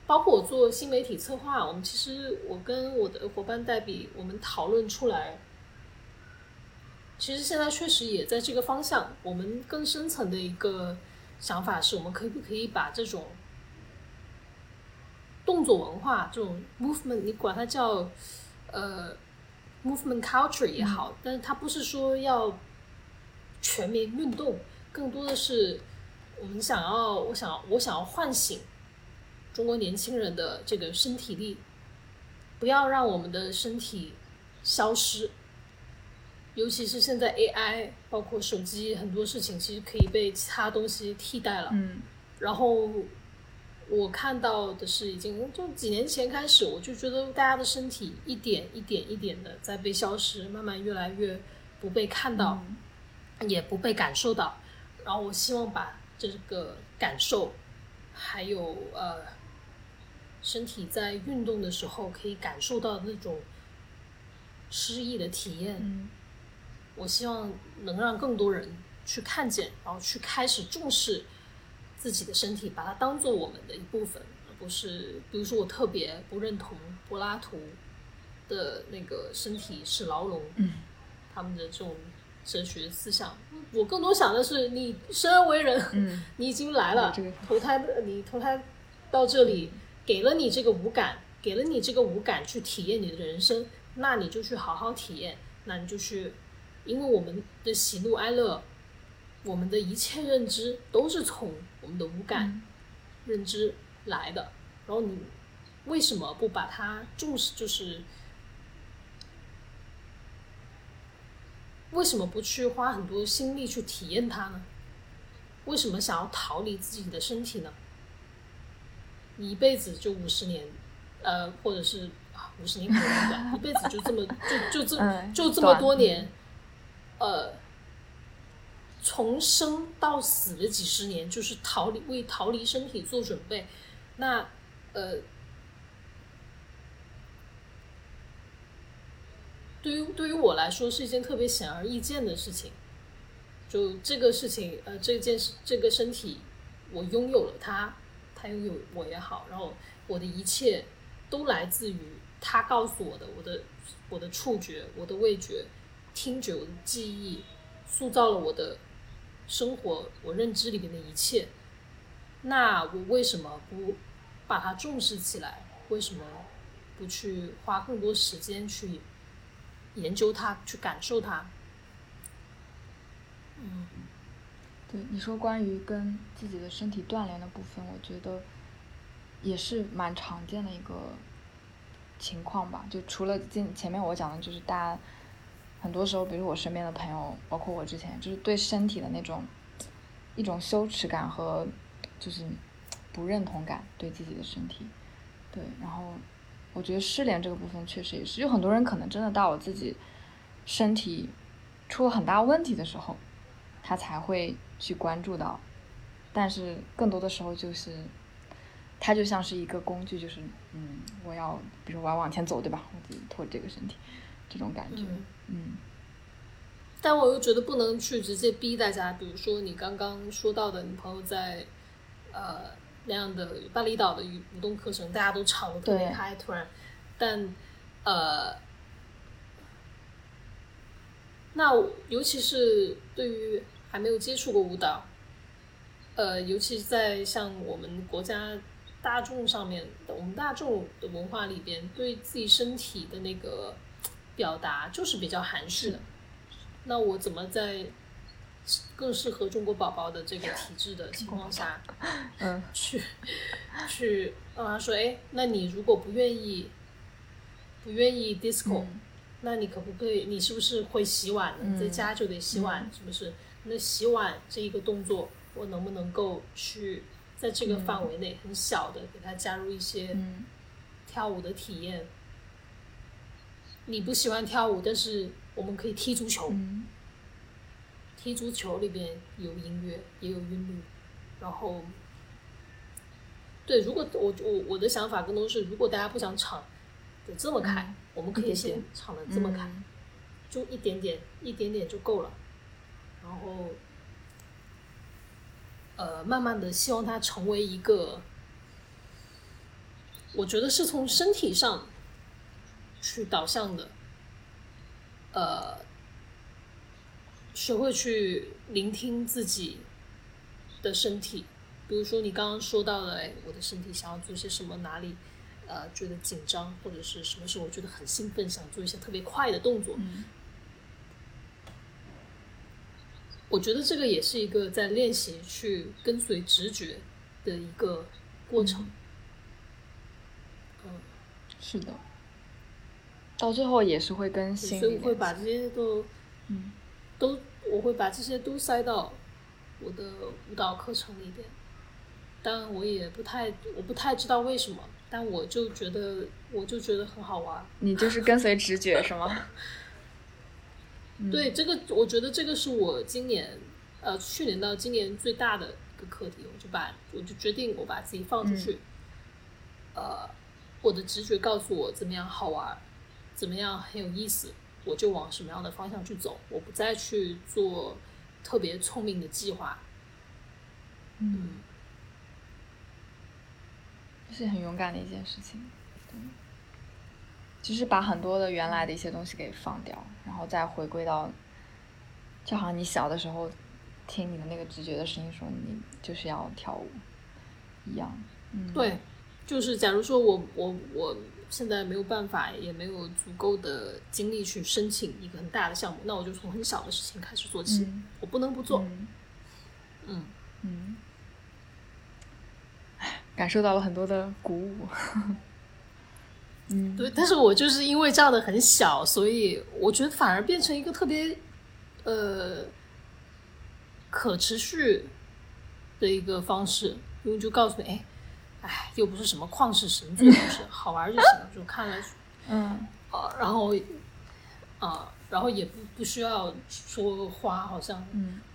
Speaker 2: 包括我做新媒体策划，我们其实我跟我的伙伴代比，我们讨论出来，其实现在确实也在这个方向。我们更深层的一个想法是，我们可不可以把这种动作文化、这种 movement，你管它叫呃 movement culture 也好，但是它不是说要全民运动，更多的是我们想要，我想我想要唤醒。中国年轻人的这个身体力，不要让我们的身体消失。尤其是现在 AI，包括手机，很多事情其实可以被其他东西替代了。
Speaker 1: 嗯。
Speaker 2: 然后我看到的是，已经就几年前开始，我就觉得大家的身体一点一点一点的在被消失，慢慢越来越不被看到，也不被感受到。然后我希望把这个感受，还有呃。身体在运动的时候可以感受到那种诗意的体验，我希望能让更多人去看见，然后去开始重视自己的身体，把它当做我们的一部分，而不是比如说我特别不认同柏拉图的那个身体是牢笼，他们的这种哲学思想，我更多想的是你生而为人，你已经来了，投胎的你投胎到这里。给了你这个五感，给了你这个五感去体验你的人生，那你就去好好体验，那你就去，因为我们的喜怒哀乐，我们的一切认知都是从我们的五感认知来的。然后你为什么不把它重视？就是为什么不去花很多心力去体验它呢？为什么想要逃离自己的身体呢？你一辈子就五十年，呃，或者是啊，五十年可能短，一辈子就这么就就这 就这么多年，呃，从生到死的几十年，就是逃离为逃离身体做准备，那呃，对于对于我来说是一件特别显而易见的事情，就这个事情，呃，这件事这个身体，我拥有了它。它拥有我也好，然后我的一切都来自于他告诉我的，我的我的触觉、我的味觉、听觉、我的记忆，塑造了我的生活，我认知里面的一切。那我为什么不把它重视起来？为什么不去花更多时间去研究它、去感受它？嗯，
Speaker 1: 对你说关于跟自己的身体锻炼的部分，我觉得也是蛮常见的一个情况吧。就除了今前面我讲的，就是大家很多时候，比如我身边的朋友，包括我之前，就是对身体的那种一种羞耻感和就是不认同感，对自己的身体。对，然后我觉得失联这个部分确实也是，有很多人可能真的到我自己身体出了很大问题的时候，他才会。去关注到，但是更多的时候就是，它就像是一个工具，就是嗯，我要，比如我要往前走，对吧？我自己拖着这个身体，这种感觉，
Speaker 2: 但我又觉得不能去直接逼大家，比如说你刚刚说到的，你朋友在呃那样的巴厘岛的舞舞动课程，大家都吵得特别嗨，突然，但呃，那尤其是对于。还没有接触过舞蹈，呃，尤其是在像我们国家大众上面，我们大众的文化里边，对自己身体的那个表达就是比较含蓄的。那我怎么在更适合中国宝宝的这个体质的情况下，
Speaker 1: 嗯，
Speaker 2: 去去让他说，哎，那你如果不愿意不愿意 disco，那你可不可以？你是不是会洗碗呢？在家就得洗碗，是不是？那洗碗这一个动作，我能不能够去在这个范围内很小的给他加入一些跳舞的体验？你不喜欢跳舞，但是我们可以踢足球。踢足球里边有音乐，也有韵律。然后，对，如果我我我的想法更多是，如果大家不想唱的这么开，我们可以先唱的这么开，就一点点，一点点就够了。然后，呃，慢慢的，希望它成为一个，我觉得是从身体上去导向的，呃，学会去聆听自己的身体，比如说你刚刚说到的，哎，我的身体想要做些什么，哪里呃觉得紧张，或者是什么时候我觉得很兴奋，想做一些特别快的动作。我觉得这个也是一个在练习去跟随直觉的一个过程。
Speaker 1: 嗯，是的，到最后也是会更新，
Speaker 2: 所以我会把这些都，
Speaker 1: 嗯，
Speaker 2: 都我会把这些都塞到我的舞蹈课程里边，但我也不太我不太知道为什么，但我就觉得我就觉得很好玩。
Speaker 1: 你就是跟随直觉是吗？
Speaker 2: 对这个，我觉得这个是我今年，呃，去年到今年最大的一个课题。我就把，我就决定我把自己放出去，呃，我的直觉告诉我怎么样好玩，怎么样很有意思，我就往什么样的方向去走。我不再去做特别聪明的计划。
Speaker 1: 嗯，这是很勇敢的一件事情。就是把很多的原来的一些东西给放掉，然后再回归到，就好像你小的时候听你的那个直觉的声音说你就是要跳舞一样。嗯，
Speaker 2: 对，就是假如说我我我现在没有办法，也没有足够的精力去申请一个很大的项目，那我就从很小的事情开始做起，我不能不做。
Speaker 1: 嗯嗯，感受到了很多的鼓舞。嗯，
Speaker 2: 对，但是我就是因为这样的很小，所以我觉得反而变成一个特别，呃，可持续的一个方式，因为就告诉你，哎，哎，又不是什么旷世神作，就是好玩就行了，就看了，
Speaker 1: 嗯，
Speaker 2: 啊，然后，啊，然后也不不需要说花，好像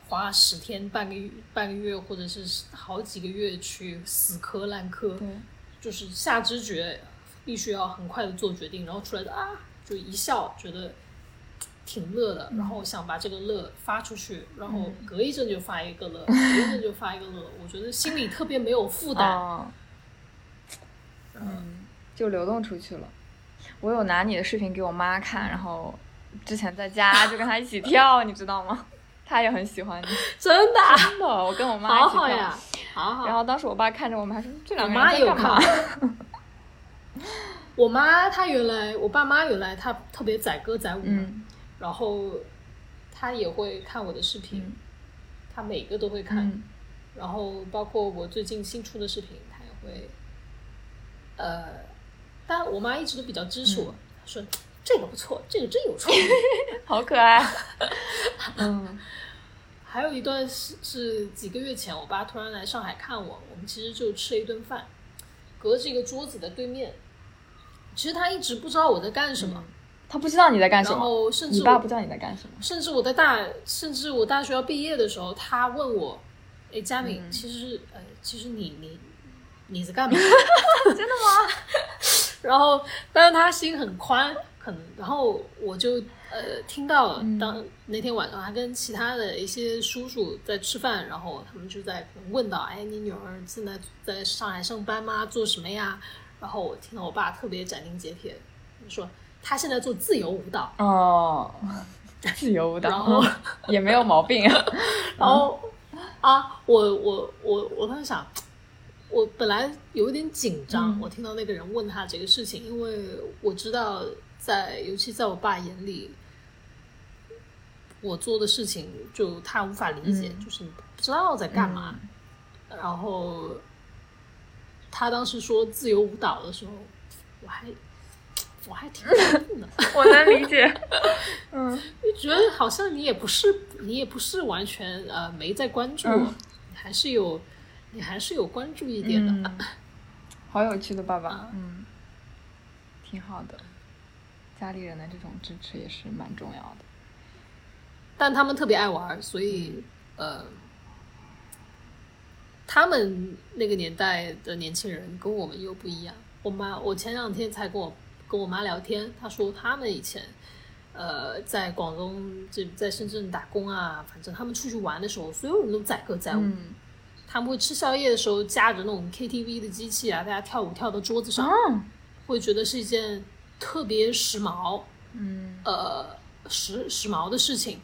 Speaker 2: 花十天、半个月、半个月，或者是好几个月去死磕烂磕，就是下知觉。必须要很快的做决定，然后出来的啊，就一笑，觉得挺乐的，然后想把这个乐发出去，然后隔一阵就发一个乐，隔一阵就发一个乐，我觉得心里特别没有负担，
Speaker 1: 嗯，就流动出去了。我有拿你的视频给我妈看，然后之前在家就跟她一起跳，你知道吗？她也很喜欢你，
Speaker 2: 真的，
Speaker 1: 真的，我跟我妈一起跳，
Speaker 2: 好好呀，好好。
Speaker 1: 然后当时我爸看着我们还说，这两个人在干嘛？
Speaker 2: 我妈她原来，我爸妈原来她特别载歌载舞，然后她也会看我的视频，她每个都会看，然后包括我最近新出的视频，她也会。呃，但我妈一直都比较支持我，说这个不错，这个真有创意，
Speaker 1: 好可爱。嗯，
Speaker 2: 还有一段是是几个月前，我爸突然来上海看我，我们其实就吃了一顿饭，隔着一个桌子的对面。其实他一直不知道我在干什么，
Speaker 1: 他不知道你在干什么，
Speaker 2: 然后甚至
Speaker 1: 你爸不知道你在干什么，
Speaker 2: 甚至我在大，甚至我大学要毕业的时候，他问我，哎，佳敏，其实呃，其实你你。你在干嘛？
Speaker 1: 真的吗？
Speaker 2: 然后，但是他心很宽，可能，然后我就呃听到了。当那天晚上，他跟其他的一些叔叔在吃饭，然后他们就在问到：“哎，你女儿现在在上海上班吗？做什么呀？”然后我听到我爸特别斩钉截铁说：“他现在做自由舞蹈。”
Speaker 1: 哦，自由舞蹈，然后 也没有毛病。
Speaker 2: 然后啊，我我我我当时想。我本来有点紧张，我听到那个人问他这个事情，因为我知道，在尤其在我爸眼里，我做的事情就他无法理解，就是不知道在干嘛。然后他当时说自由舞蹈的时候，我还我还挺感动的。
Speaker 1: 我能理解，嗯，
Speaker 2: 就觉得好像你也不是你也不是完全呃没在关注，你还是有。你还是有关注一点的，
Speaker 1: 好有趣的爸爸，嗯，挺好的，家里人的这种支持也是蛮重要的。
Speaker 2: 但他们特别爱玩，所以呃，他们那个年代的年轻人跟我们又不一样。我妈，我前两天才跟我跟我妈聊天，她说他们以前呃在广东这在深圳打工啊，反正他们出去玩的时候，所有人都载歌载舞。他们会吃宵夜的时候架着那种 KTV 的机器啊，大家跳舞跳到桌子上，会觉得是一件特别时髦，
Speaker 1: 嗯，
Speaker 2: 呃，时时髦的事情。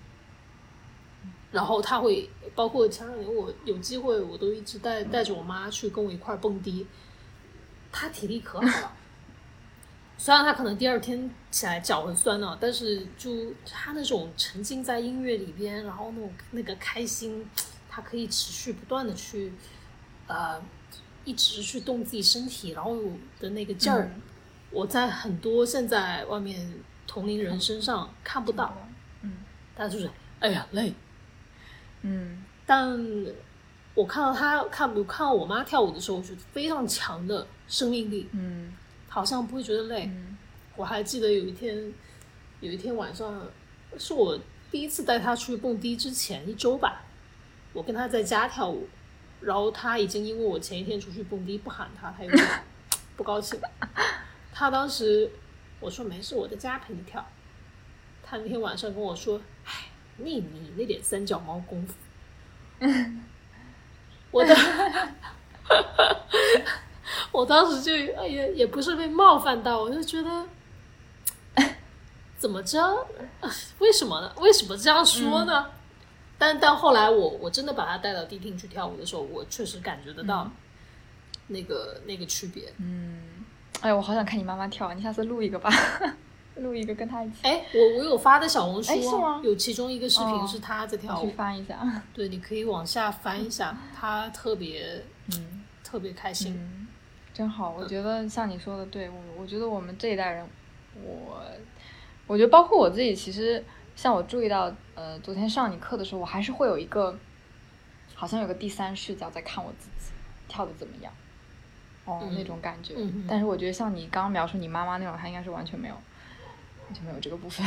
Speaker 2: 然后他会包括前两年我有机会，我都一直带带着我妈去跟我一块蹦迪。他体力可好了，虽然他可能第二天起来脚很酸呢，但是就他那种沉浸在音乐里边，然后那种那个开心。他可以持续不断的去，呃，一直去动自己身体，然后的那个劲儿，我在很多现在外面同龄人身上看不到。
Speaker 1: 嗯，
Speaker 2: 他就是哎呀累。
Speaker 1: 嗯，
Speaker 2: 但我看到他看，我看到我妈跳舞的时候，我觉得非常强的生命力。
Speaker 1: 嗯，
Speaker 2: 好像不会觉得累。我还记得有一天，有一天晚上，是我第一次带他出去蹦迪之前一周吧。我跟他在家跳舞，然后他已经因为我前一天出去蹦迪不喊他，他有点不高兴。他当时我说没事，我在家陪你跳。他那天晚上跟我说：“哎，你你那点三脚猫功夫。”我的，我当时就也也不是被冒犯到，我就觉得怎么着？为什么呢？为什么这样说呢？但但后来我我真的把他带到迪厅去跳舞的时候，我确实感觉得到那个那个区别。
Speaker 1: 嗯，哎我好想看你妈妈跳，你下次录一个吧，录一个跟她一起。
Speaker 2: 哎，我我有发的小红书，
Speaker 1: 是吗？
Speaker 2: 有其中一个视频是她在跳舞，
Speaker 1: 去翻一下。
Speaker 2: 对，你可以往下翻一下，她特别
Speaker 1: 嗯
Speaker 2: 特别开心，
Speaker 1: 真好。我觉得像你说的，对我我觉得我们这一代人，我我觉得包括我自己，其实。像我注意到，呃，昨天上你课的时候，我还是会有一个，好像有个第三视角在看我自己跳的怎么样，哦，那种感觉。但是我觉得像你刚刚描述你妈妈那种，她应该是完全没有，完全没有这个部分，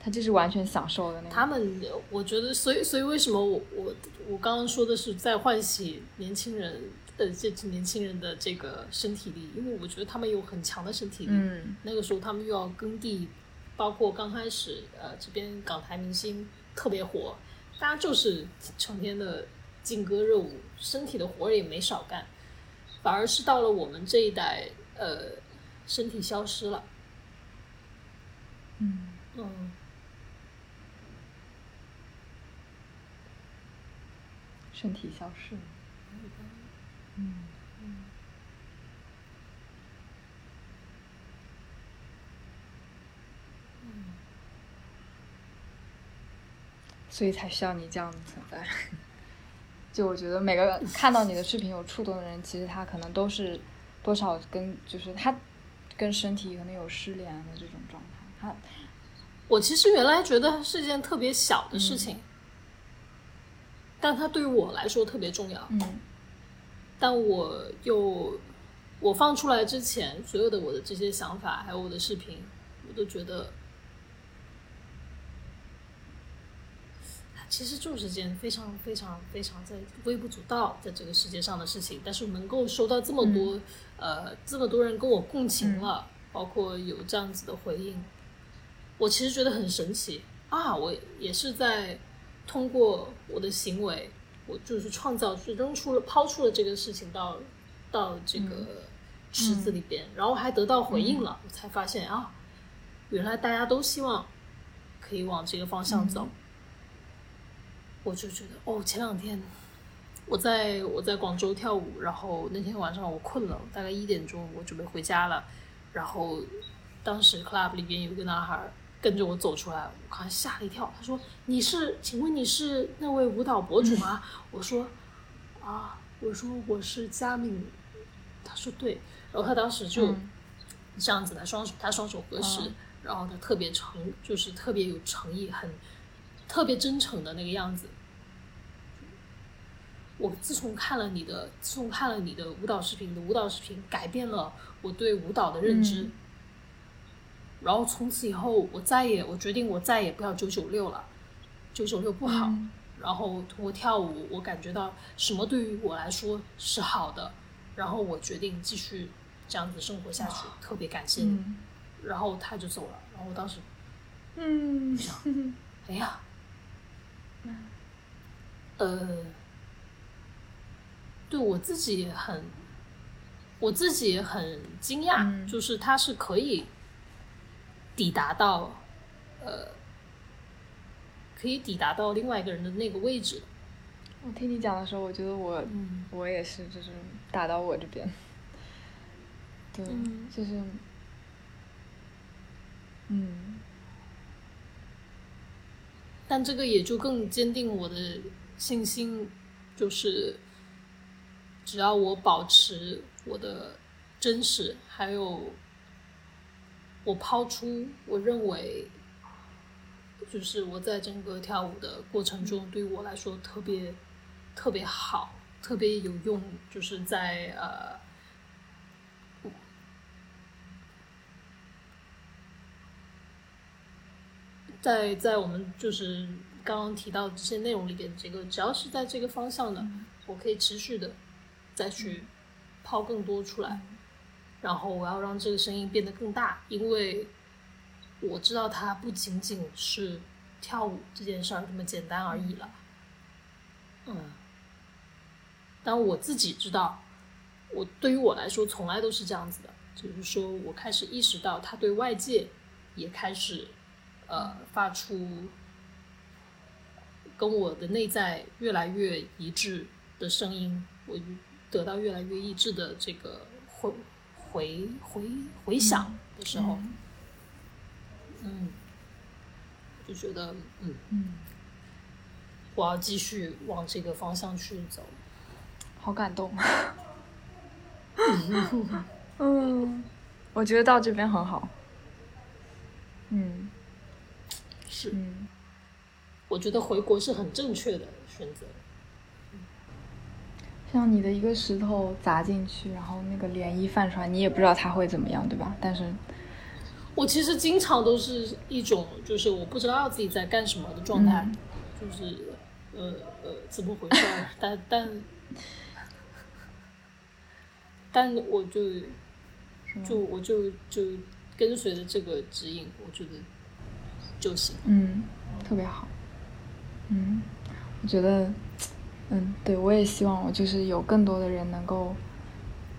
Speaker 1: 她就是完全享受的那种。
Speaker 2: 他们，我觉得，所以，所以为什么我我我刚刚说的是在唤起年轻人，呃，这年轻人的这个身体力，因为我觉得他们有很强的身体力。
Speaker 1: 嗯。
Speaker 2: 那个时候他们又要耕地。包括刚开始，呃，这边港台明星特别火，大家就是成天的劲歌热舞，身体的活也没少干，反而是到了我们这一代，呃，身体消失了。
Speaker 1: 嗯
Speaker 2: 嗯，
Speaker 1: 身体消失了。嗯。所以才需要你这样的存在。就我觉得每个看到你的视频有触动的人，其实他可能都是多少跟就是他跟身体可能有失联的这种状态。他
Speaker 2: 我其实原来觉得是件特别小的事情，但它对于我来说特别重要。
Speaker 1: 嗯
Speaker 2: 但我又我放出来之前，所有的我的这些想法，还有我的视频，我都觉得，它其实就是件非常非常非常在微不足道在这个世界上的事情，但是能够收到这么多、呃这么多人跟我共情了，包括有这样子的回应，我其实觉得很神奇啊！我也是在通过我的行为。我就是创造，是扔出了、抛出了这个事情到到这个池子里边，然后还得到回应了，我才发现啊，原来大家都希望可以往这个方向走。我就觉得哦，前两天我在我在广州跳舞，然后那天晚上我困了，大概一点钟我准备回家了，然后当时 club 里边有个男孩。跟着我走出来，我看吓了一跳。他说：“你是？请问你是那位舞蹈博主吗？” 我说：“啊，我说我是佳敏。”他说：“对。”然后他当时就这样子，他双手他双手合十，然后他特别诚，就是特别有诚意，很特别真诚的那个样子。我自从看了你的，自从看了你的舞蹈视频，的舞蹈视频改变了我对舞蹈的认知。然后从此以后，我再也我决定我再也不要九九六了，九九六不好。然后通过跳舞，我感觉到什么对于我来说是好的。然后我决定继续这样子生活下去，特别感谢你。然后他就走了。然后我当时，
Speaker 1: 嗯，
Speaker 2: 想，哎呀，呃，对我自己也很，我自己也很惊讶，就是他是可以。抵达到，呃，可以抵达到另外一个人的那个位置。
Speaker 1: 我听你讲的时候，我觉得我，嗯我也是，就是打到我这边。对，就是，嗯。
Speaker 2: 但这个也就更坚定我的信心，就是只要我保持我的真实，还有。我抛出，我认为，就是我在整个跳舞的过程中，对于我来说特别特别好，特别有用，就是在呃，在在我们就是刚刚提到这些内容里边，这个只要是在这个方向的，我可以持续的再去抛更多出来。然后我要让这个声音变得更大，因为我知道它不仅仅是跳舞这件事儿这么简单而已了。嗯，但我自己知道，我对于我来说从来都是这样子的，就是说我开始意识到他对外界也开始呃发出跟我的内在越来越一致的声音，我得到越来越一致的这个回。回回回想的时候，嗯，就觉得嗯
Speaker 1: 嗯，
Speaker 2: 我要继续往这个方向去走，
Speaker 1: 好感动。嗯，我觉得到这边很好。嗯，
Speaker 2: 是，我觉得回国是很正确的选择。
Speaker 1: 像你的一个石头砸进去，然后那个涟漪泛出来，你也不知道它会怎么样，对吧？但是，
Speaker 2: 我其实经常都是一种，就是我不知道自己在干什么的状态，就是呃呃怎么回事？但但但我就就我就就跟随着这个指引，我觉得就行。
Speaker 1: 嗯，特别好。嗯，我觉得。嗯，对，我也希望我就是有更多的人能够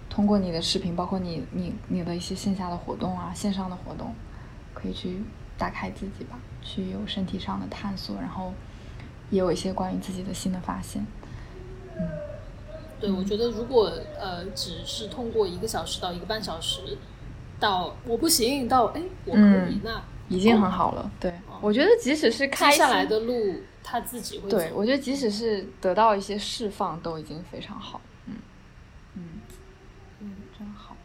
Speaker 1: 通过你的视频，包括你你你的一些线下的活动啊，线上的活动，可以去打开自己吧，去有身体上的探索，然后也有一些关于自己的新的发现。嗯，
Speaker 2: 对，我觉得如果呃只是通过一个小时到一个半小时到我不行到哎我可以那
Speaker 1: 已经很好了。对，我觉得即使是开
Speaker 2: 下来的路。他自己会。
Speaker 1: 对，我觉得即使是得到一些释放，都已经非常好。嗯嗯嗯，真好。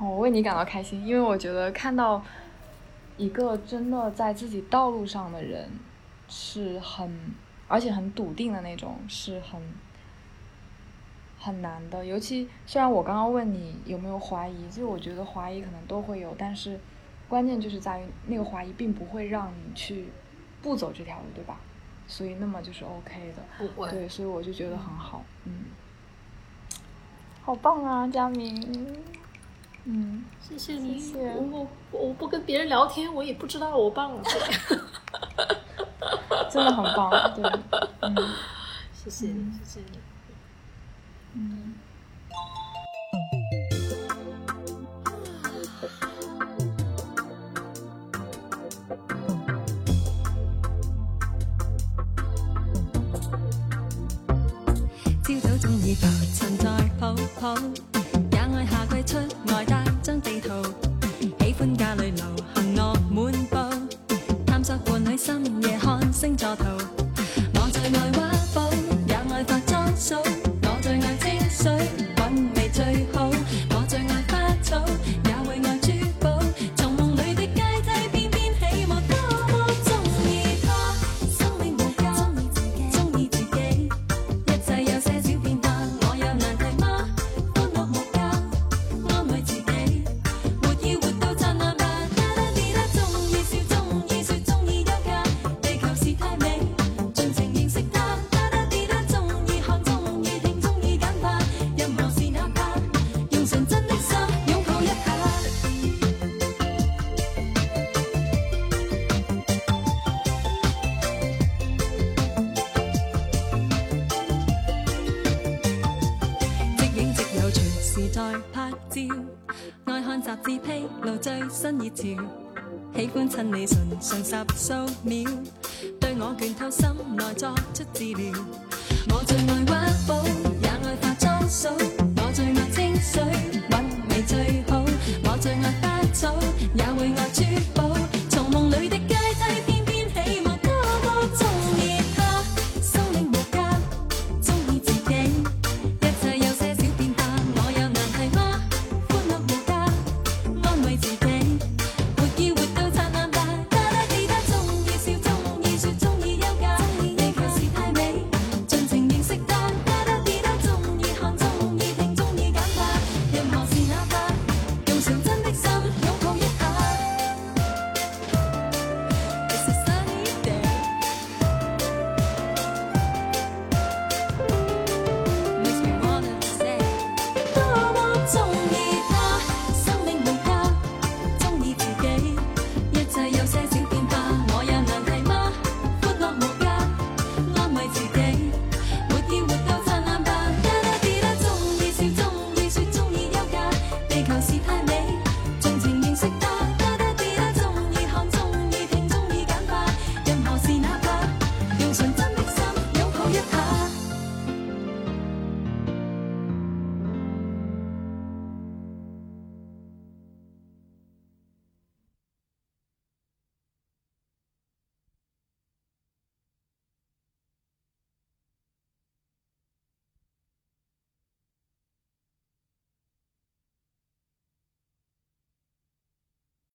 Speaker 1: 我为你感到开心，因为我觉得看到一个真的在自己道路上的人是很，而且很笃定的那种，是很很难的。尤其虽然我刚刚问你有没有怀疑，就我觉得怀疑可能都会有，但是关键就是在于那个怀疑并不会让你去不走这条路，对吧？所以那么就是 OK
Speaker 2: 的。
Speaker 1: 对，所以我就觉得很好，嗯，好棒啊，佳明。嗯，
Speaker 2: 谢谢你。
Speaker 1: 谢谢。
Speaker 2: 我我不跟别人聊天，我也不知道我棒了。
Speaker 1: 真的很棒，对。嗯，
Speaker 2: 谢谢你，谢谢你。嗯。
Speaker 3: love